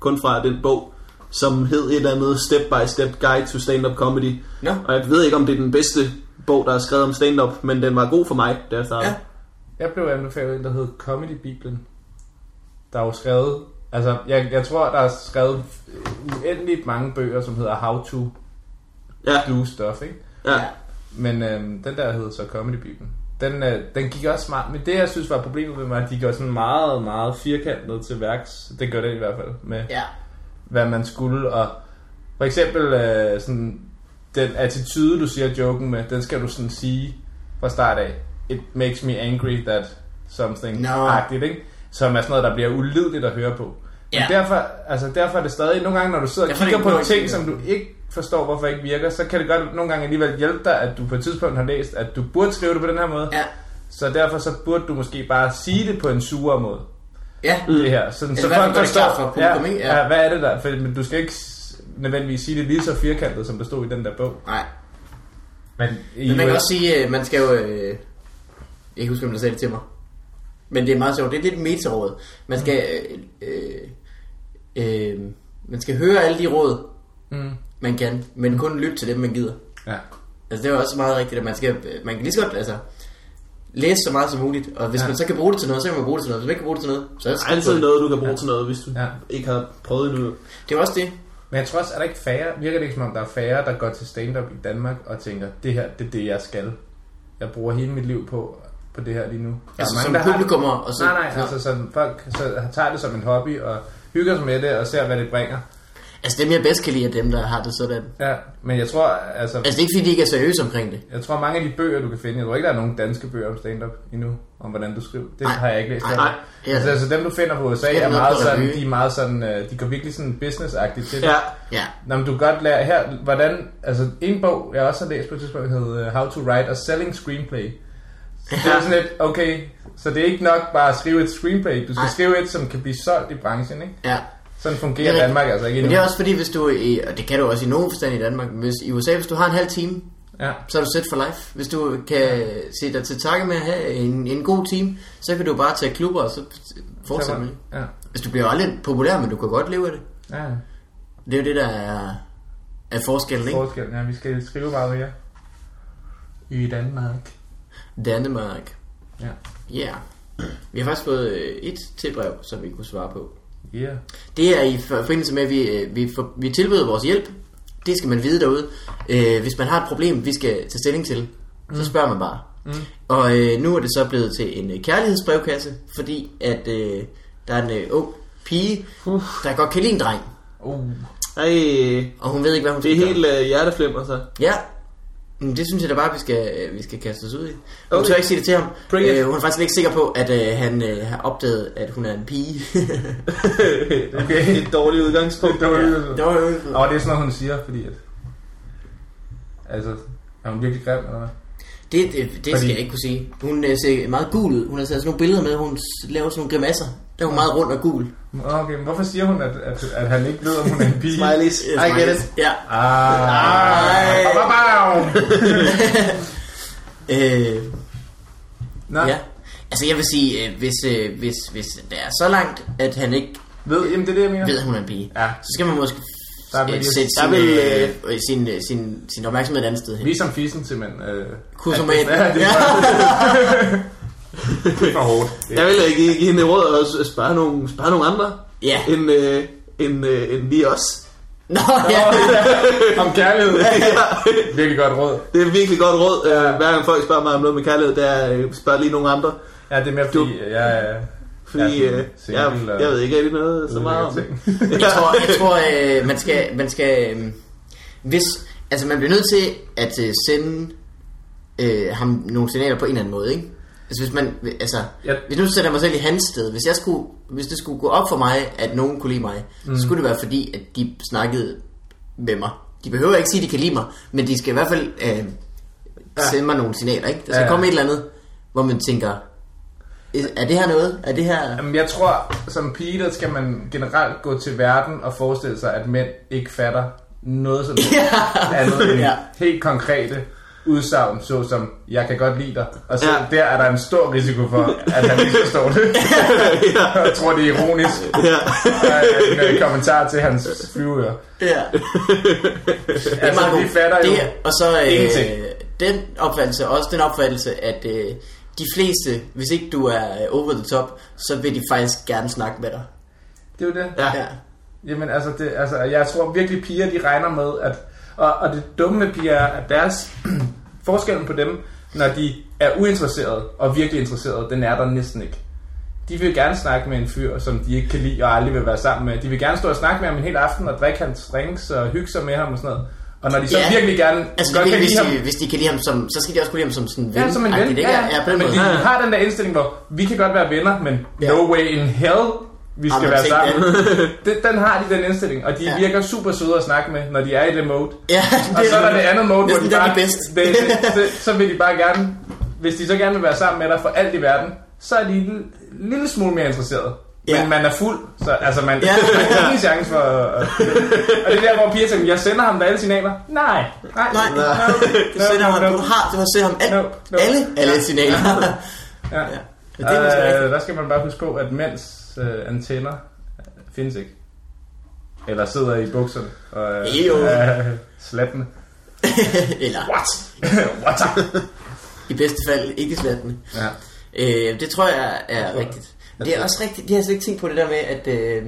kun fra den bog, som hed et eller andet Step by Step Guide to Stand-up Comedy. Nå, Og jeg ved ikke, om det er den bedste bog, der er skrevet om stand-up, men den var god for mig, da jeg startede. Ja. Jeg blev anbefalet en, der hed Comedy Bibelen. Der er jo skrevet... Altså, jeg, jeg tror, der er skrevet uendeligt mange bøger, som hedder How to Ja, Do Stuff, ikke? ja. Men øhm, den der hed så Comedy Bibelen. Den, øh, den gik også smart. Men det, jeg synes var problemet med mig, at de går sådan meget, meget firkantet til værks. Det gør det i hvert fald. Med ja. hvad man skulle. Og for eksempel øh, sådan, den attitude, du siger joken med, den skal du sådan sige fra start af. It makes me angry that something Nå. agtigt, ikke? Som er sådan noget, der bliver ulideligt at høre på. Men Ja. derfor, altså derfor er det stadig, nogle gange når du sidder og Derfor er kigger på noget, ting, som du ikke forstår, hvorfor ikke virker, så kan det godt nogle gange alligevel hjælpe dig, at du på et tidspunkt har læst, at du burde skrive det på den her måde. Ja. Så derfor så burde du måske bare sige det på en surere måde Ja, det her. Sådan, Eller gøre det klart for publikum, ja? Ja. Ja. hvad er det der? For, men du skal ikke nødvendigvis sige det lige så firkantet, som der stod i den der bog. nej. Men, Men man kan også sige, øh, man skal jo... Jeg kan ikke huske, hvem der sagde det til mig. Men det er meget sjovt. Det er lidt meta-råd. Man skal... Øh, øh, øh, man skal høre alle de råd, Mm. man kan, men kun lytte til dem, man gider. Ja. Altså det er jo også meget rigtigt, at man skal... Man kan lige så godt, altså... Læse så meget som muligt, og hvis Ja. ja. man så kan bruge det til noget, så kan man bruge det til noget. Hvis man ikke kan bruge det til noget, så er det Der er altid noget, du kan bruge til noget, hvis du Ja. ikke har prøvet endnu. Det er også det. Men jeg tror også, er der ikke færre, virker det ikke som om, der er færre, der går til stand-up i Danmark og tænker, det her, det er det, jeg skal. Jeg bruger hele mit liv på, på det her lige nu. Der er Altså mange, som der publikummer, og så... Nej, nej, altså sådan, folk så tager det som en hobby og hygger sig med det og ser, hvad det bringer. Altså dem jeg bedst kan lide er dem, der har det sådan. Ja, men jeg tror, altså, Altså det er ikke fordi, de ikke er seriøse omkring det. jeg tror mange af de bøger, du kan finde, jeg tror ikke, der er nogen danske bøger om stand-up endnu, om hvordan du skriver. Det Nej. har jeg ikke læst. Nej, heller. nej. Ja. Altså, altså, dem du finder på USA er er meget sådan, de er meget sådan, øh, de går virkelig sådan business-agtigt til det. Ja. Ja. Nå, men du kan godt lære her, hvordan, altså en bog, jeg også har læst på et tidspunkt, hed øh, How to Write a Selling Screenplay. Så det er sådan lidt, okay, så det er ikke nok bare at skrive et screenplay, du skal Nej. skrive et, som kan blive solgt i branchen, ikke? Ja. Sådan fungerer Det er. Danmark altså ikke Men endnu. det er også fordi, hvis du, i, og det kan du også i nogen forstand i Danmark, men hvis, i USA, hvis du har en halv time, Ja. så er du set for life. Hvis du kan se dig til takke med at have en, en god team, så kan du bare tage klubber og så fortsætte med det. Ja. Hvis du bliver aldrig populær, men du kan godt leve af det. Ja, Det er jo det, der er, er forskellen, ikke? forskel. Ja, vi skal skrive meget mere. I Danmark. Danmark. Ja. Ja. Yeah. Vi har faktisk fået øh, et til brev, som vi kunne svare på. Yeah. Det er i forbindelse med, at vi, øh, vi, for, vi tilbyder vores hjælp. Det skal man vide derude. Øh, hvis man har et problem, vi skal tage stilling til, så spørger man bare. Mm. Og øh, nu er det så blevet til en kærlighedsbrevkasse, fordi at øh, der er en øh, ung pige, der godt kan lide en dreng. Uh. Ej, Og hun ved ikke, hvad hun det er skal helt øh, hjerteflimmer, så. Ja, Men det synes jeg da bare, vi skal, øh, vi skal kaste os ud i. Hun Okay. tør ikke sige det til ham. Bring it. Øh, hun er faktisk ikke sikker på, at øh, han øh, har opdaget, at hun er en pige. okay. Det er et dårligt udgangspunkt. Det var jo Og det er sådan noget, hun siger, fordi at... Altså, er hun virkelig grim, eller hvad? Det, det, det Fordi- skal jeg ikke kunne sige. Hun øh, ser meget gul ud. Hun har taget sådan nogle billeder med, hun laver sådan nogle grimasser. Der er hun meget rund og gul. Okay, men hvorfor siger hun, at, at, at han ikke ved, om hun er en pige? Smileys. I get it. Ja. Ah. Øh, Nå, ja. Altså jeg vil sige, øh, hvis, øh, hvis, hvis det er så langt, at han ikke ved, jamen det er det, jeg mener. ved, at hun er en pige, Ja. så skal man måske Der er øh, sætte der sin, vil, øh, øh, sin, øh, sin, sin opmærksomhed et andet sted hen. Vi som fisen simpelthen. Øh, Kursomat. Ja, det er, det er for hårdt. Jeg vil ikke give hende råd og spørge nogle, spørge nogle andre Ja. end, øh, end, øh, end lige os. Nå, ja. om kærlighed. Virkelig godt råd. Det er virkelig godt råd. Ja. Hver gang folk spørger mig om noget med kærlighed, det er øh, spørg lige nogle andre. Ja, det er mere fordi, jeg er... Fordi jeg er øh, jeg, jeg ved ikke rigtig noget så meget om det. Jeg tror, jeg tror øh, man skal, man skal øh, hvis, altså man bliver nødt til at øh, sende øh, ham nogle signaler på en eller anden måde, ikke? Altså hvis man, altså, Ja. hvis nu sætter mig selv i hans sted, hvis jeg skulle, hvis det skulle gå op for mig, at nogen kunne lide mig, mm. så skulle det være fordi, at de snakkede med mig. De behøver ikke sige, at de kan lide mig, men de skal i hvert fald øh, sende mig nogle signaler, ikke? Der skal Ja, ja, ja. komme et eller andet, hvor man tænker, er det her noget? Er det her... Jamen, jeg tror, som pige, der skal man generelt gå til verden og forestille sig, at mænd ikke fatter noget som helst andet end Ja. helt konkrete udsagn, såsom, jeg kan godt lide dig. Og så Ja. der er der en stor risiko for, at han ikke forstår det. Jeg tror, det er ironisk. Ja. Og en øh, kommentar til hans flyveøre. Ja. Det er Altså, meget de god. fatter jo det, og så øh, ingenting. den opfattelse, også den opfattelse, at øh, de fleste, hvis ikke du er øh, over the top, så vil de faktisk gerne snakke med dig. Det er jo det. Ja. Ja. Jamen altså, det, altså, jeg tror virkelig piger, de regner med, at, og, og det dumme med piger er, at deres forskellen på dem, når de er uinteresserede og virkelig interesserede, den er der næsten ikke. De vil gerne snakke med en fyr, som de ikke kan lide og aldrig vil være sammen med. De vil gerne stå og snakke med ham en hel aften og drikke hans drinks og hygge sig med ham og sådan noget. Og når de så Ja. virkelig gerne Altså, godt kan hvis, lide ham, de, hvis de kan lide ham som, så skal de også kunne lide ham som sådan en ven. Ja, som en ven. Ja, ja. ja, på den men måde. de har den der indstilling, hvor vi kan godt være venner, men Ja. no way in hell, vi skal men være sammen. Det, den har de, den indstilling, og de Ja. virker super søde at snakke med, når de er i det mode. Ja, Og så er der det andet mode, hvor de bare, bedst. det, det, det, så vil de bare gerne, hvis de så gerne vil være sammen med dig for alt i verden, så er de en lille smule mere interesserede. Men Ja. man er fuld, så altså man, Ja. man har ingen chance for... at- og det er der, hvor piger tænker, jeg sender ham da alle signaler. Nej, nej, Nej, no, du sender ham, du har, du har sendt ham al, No, no. alle, alle Ja. signaler. Ja. Ja. Det er rigtigt. der skal man bare huske på, at mænds øh, antenner findes ikke. Eller sidder i bukserne og øh, Jo. slattende. Eller What? What? i bedste fald ikke slattende. ja. Øh, det tror jeg er tror- rigtigt. Men det er også rigtigt, de har slet ikke tænkt på det der med, at, øh,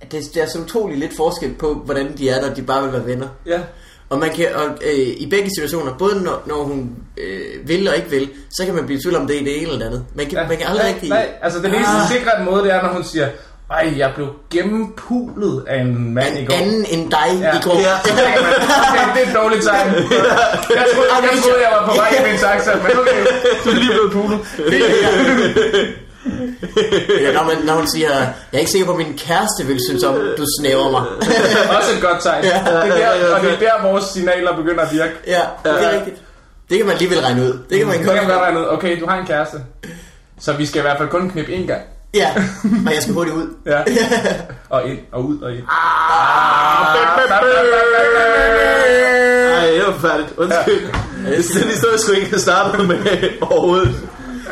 at det, der er så utrolig lidt forskel på, hvordan de er, når de bare vil være venner. ja. Og man kan, og, øh, i begge situationer, både når, når hun øh, vil og ikke vil, så kan man blive i tvivl om det er det ene eller det andet. Man kan, man kan aldrig nej, rigtig... Nej, altså den eneste Ah. sikre måde, det er, når hun siger, ej, jeg blev gennempulet af en mand i En går. anden end dig Ja. i går. Ja. Okay, det er et dårligt tegn. Jeg troede, jeg, troede, jeg var på vej i min taxa, men okay, du er lige blevet pulet. Eller når, man, når hun siger, jeg er ikke sikker på, at min kæreste vil synes om, du snæver mig. Også et godt tegn. Ja. Det er der, og det er der, vores signaler begynder at virke. ja, det er rigtigt. Det kan man alligevel regne ud. Det kan man Det godt kan godt regne ud. Okay, du har en kæreste. Så vi skal i hvert fald kun knippe én gang. Ja, og jeg skal hurtigt ud. Ja. Og ind, og ud, og ind. Ej, det var forfærdeligt. Undskyld. Ja. Det er den historie, skulle ikke have startet med overhovedet.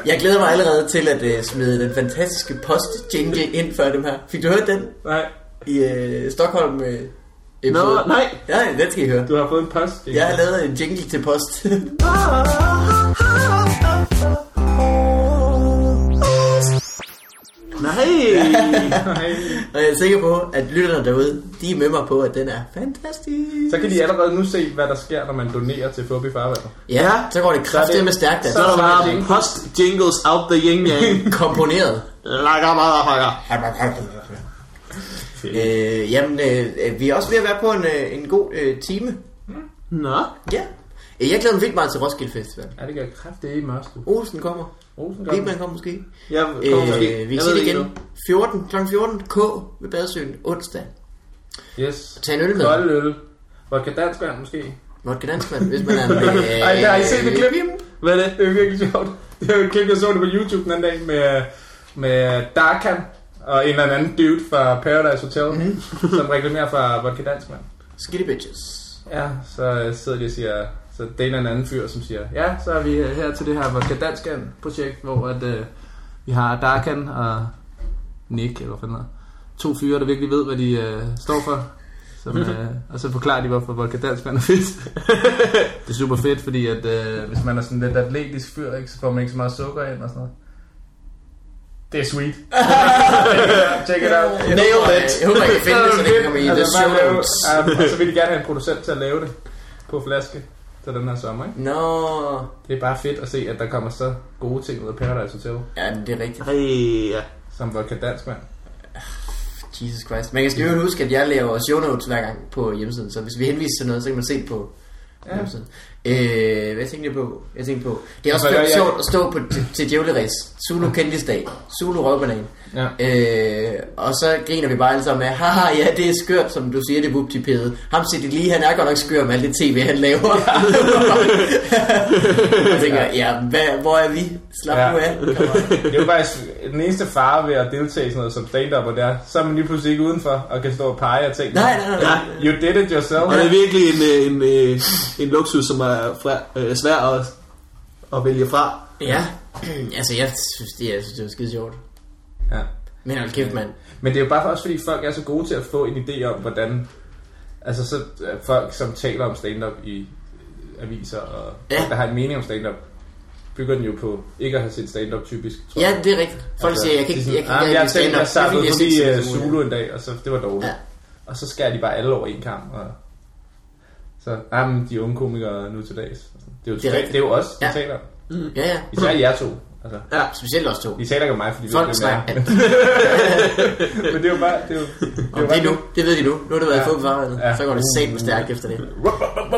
Jeg glæder mig allerede til at uh, smide den fantastiske post-jingle ind før dem her. Fik du hørt den Nej, i uh, Stockholm? Uh, Nå, nej. Ja, den skal I høre. du har fået en post. ikke? Jeg har lavet en jingle til post. Nej. Og jeg er sikker på, at lytterne derude, de er med mig på, at den er fantastisk. Så kan de allerede nu se, hvad der sker, når man donerer til Fubi Farvandet. Ja, så går det kraftigt med stærkt. Så er der bare post jingles out the yin yang. Komponeret. Lakker motherfucker. Øh, jamen, øh, vi er også ved at være på en, øh, en god øh, time. Nå. Ja. Øh, Jeg glæder mig vildt meget til Roskilde Festival. Ja, det kan kraftigt i mørst. Olsen kommer. Bigman kommer måske. Kommer måske. Øh, vi Jeg siger ved det igen. 14, kl. 14, K ved Badesøen, onsdag. Yes. Tag en øl med. Kold øl. Vodka dansk vand måske. Vodka danskvand, hvis man er en... Øh, Ej, har I set det klip? Hvad er det? Det er virkelig sjovt. Det er jo et klip, jeg så det på YouTube den anden dag med, med Darkan og en eller anden dude fra Paradise Hotel, mm. som reklamerer for vodka dansk vand. Skitty bitches. Ja, så øh, sidder de og siger, så det er en eller anden fyr, som siger, ja, så er vi øh, her til det her Vodka Danskan projekt, hvor at, øh, vi har Darkan og Nick, eller hvad fanden to fyre, der virkelig ved, hvad de øh, står for. Som, øh, og så forklarer de, hvorfor Vodka Danskan er fedt. det er super fedt, fordi at, øh, hvis man er sådan lidt atletisk fyr, ikke, så får man ikke så meget sukker ind og sådan noget. Det er sweet. Check it out. Jeg håber, jeg, håber, jeg kan finde det, så det kan komme i the Altså, show notes. Og så vil de gerne have en producent til at lave det på flaske til den her sommer. Ikke? Nå, Det er bare fedt at se, at der kommer så gode ting ud af Paradise Hotel, ja, det er rigtigt. Ej, ja. som vodka dansk mand. Jesus Christ. Man skal jo huske, at jeg laver show notes hver gang på hjemmesiden, så hvis vi henviser til noget, så kan man se det på Ja. hjemmesiden. Øh, hvad tænkte jeg på? Jeg tænkte på, det er også jeg- sjovt at stå på, til, til djævleræs. Zulu kendisdag. Zulu røvbanan. Ja. Øh, og så griner vi bare alle sammen med, haha, ja, det er skørt, som du siger, det er vuptipede. Ham siger de lige, han er godt nok skør med alt det tv, han laver. jeg tænker, ja, hvad, hvor er vi? Slap Ja. nu af. Det er jo faktisk den eneste fare ved at deltage i sådan noget som stand-up, og det er, så er man lige pludselig ikke udenfor og kan stå og pege og tænke, Nej, nej, nej. nej. Ja. you did it yourself. Og det er virkelig en, en, en, en luksus, som er fra, øh, svær at, at vælge fra. Ja, altså jeg synes, det, jeg synes, det var skide sjovt. Ja. Men hold kæft, mand. Men det er jo bare også fordi folk er så gode til at få en idé om, hvordan... Altså så er folk, som taler om stand-up i øh, aviser, og Ja. folk, der har en mening om stand-up, bygger den jo på ikke at have set stand-up typisk, tror Ja, jeg. det er rigtigt. Folk Altså, siger, jeg kan er ikke, jeg kan "Ah, ikke jeg lide tænkte, jeg stand-up. sappede Det er forbi fordi, jeg øh, synes, det er Zulu en dag, og så det var dårligt. Ja. Og så skærer de bare alle over en kamp. Og så, ah, men de unge komikere nu til dags. Det er jo, Det er det er, er jo os, der Ja. taler. Ja, ja. Især jer to. Altså, Ja. Specielt også to. de taler ikke om mig, fordi vi Folk hvem snakker. er. Men det er jo bare... Det er jo, det er jo Og bare det, nu, det ved de nu. Nu har det været Ja. ja. fået farvandet. Ja. Så går det sat stærkt efter det.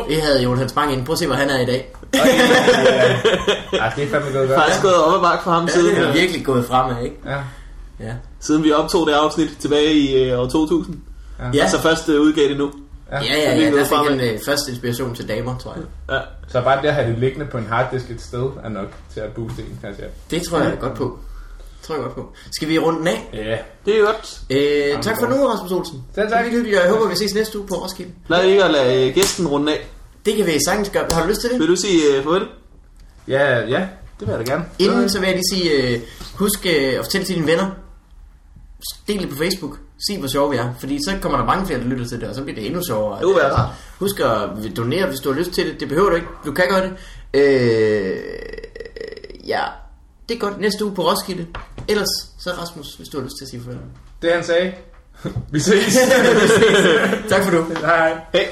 Vi havde Jon Hans Bang ind. Prøv at se, hvor han er i dag. Ja, det er fandme gået godt. Faktisk gået op ad bakke for ham Ja, siden, det er virkelig gået fremad, ikke? Ja. Ja. siden vi optog det afsnit tilbage i øh, år 2000. Ja, Altså først øh, udgav det nu. Ja. ja, ja, det er ja. Der fik han øh, først inspiration til damer, tror jeg. Ja. Så bare det at have det liggende på en harddisk et sted er nok til at booste en, kan jeg sige. Det tror jeg godt på. Det tror jeg godt på. Skal vi runde den af? Ja. Det er godt. Øh, tak for nu, Rasmus Olsen. Selv Det er tak. hyggeligt, og jeg håber, vi ses næste uge på Roskilde. Lad ikke at lade øh, gæsten runde af. Det kan vi sagtens gøre. Har du lyst til det? Vil du sige øh, farvel? Ja, ja, det vil jeg da gerne. Inden så vil jeg lige sige, øh, husk øh, at fortælle til dine venner. Del det på Facebook. Sig, hvor sjove vi er. Fordi så kommer der mange flere, der lytter til det, og så bliver det endnu sjovere. Være rart. Husk at donere, hvis du har lyst til det. Det behøver du ikke. Du kan gøre det. Øh, ja, det er godt. Næste uge på Roskilde. Ellers så Rasmus, hvis du har lyst til at sige farvel. Det han sagde. Vi ses. Tak for nu. Hej. Hej.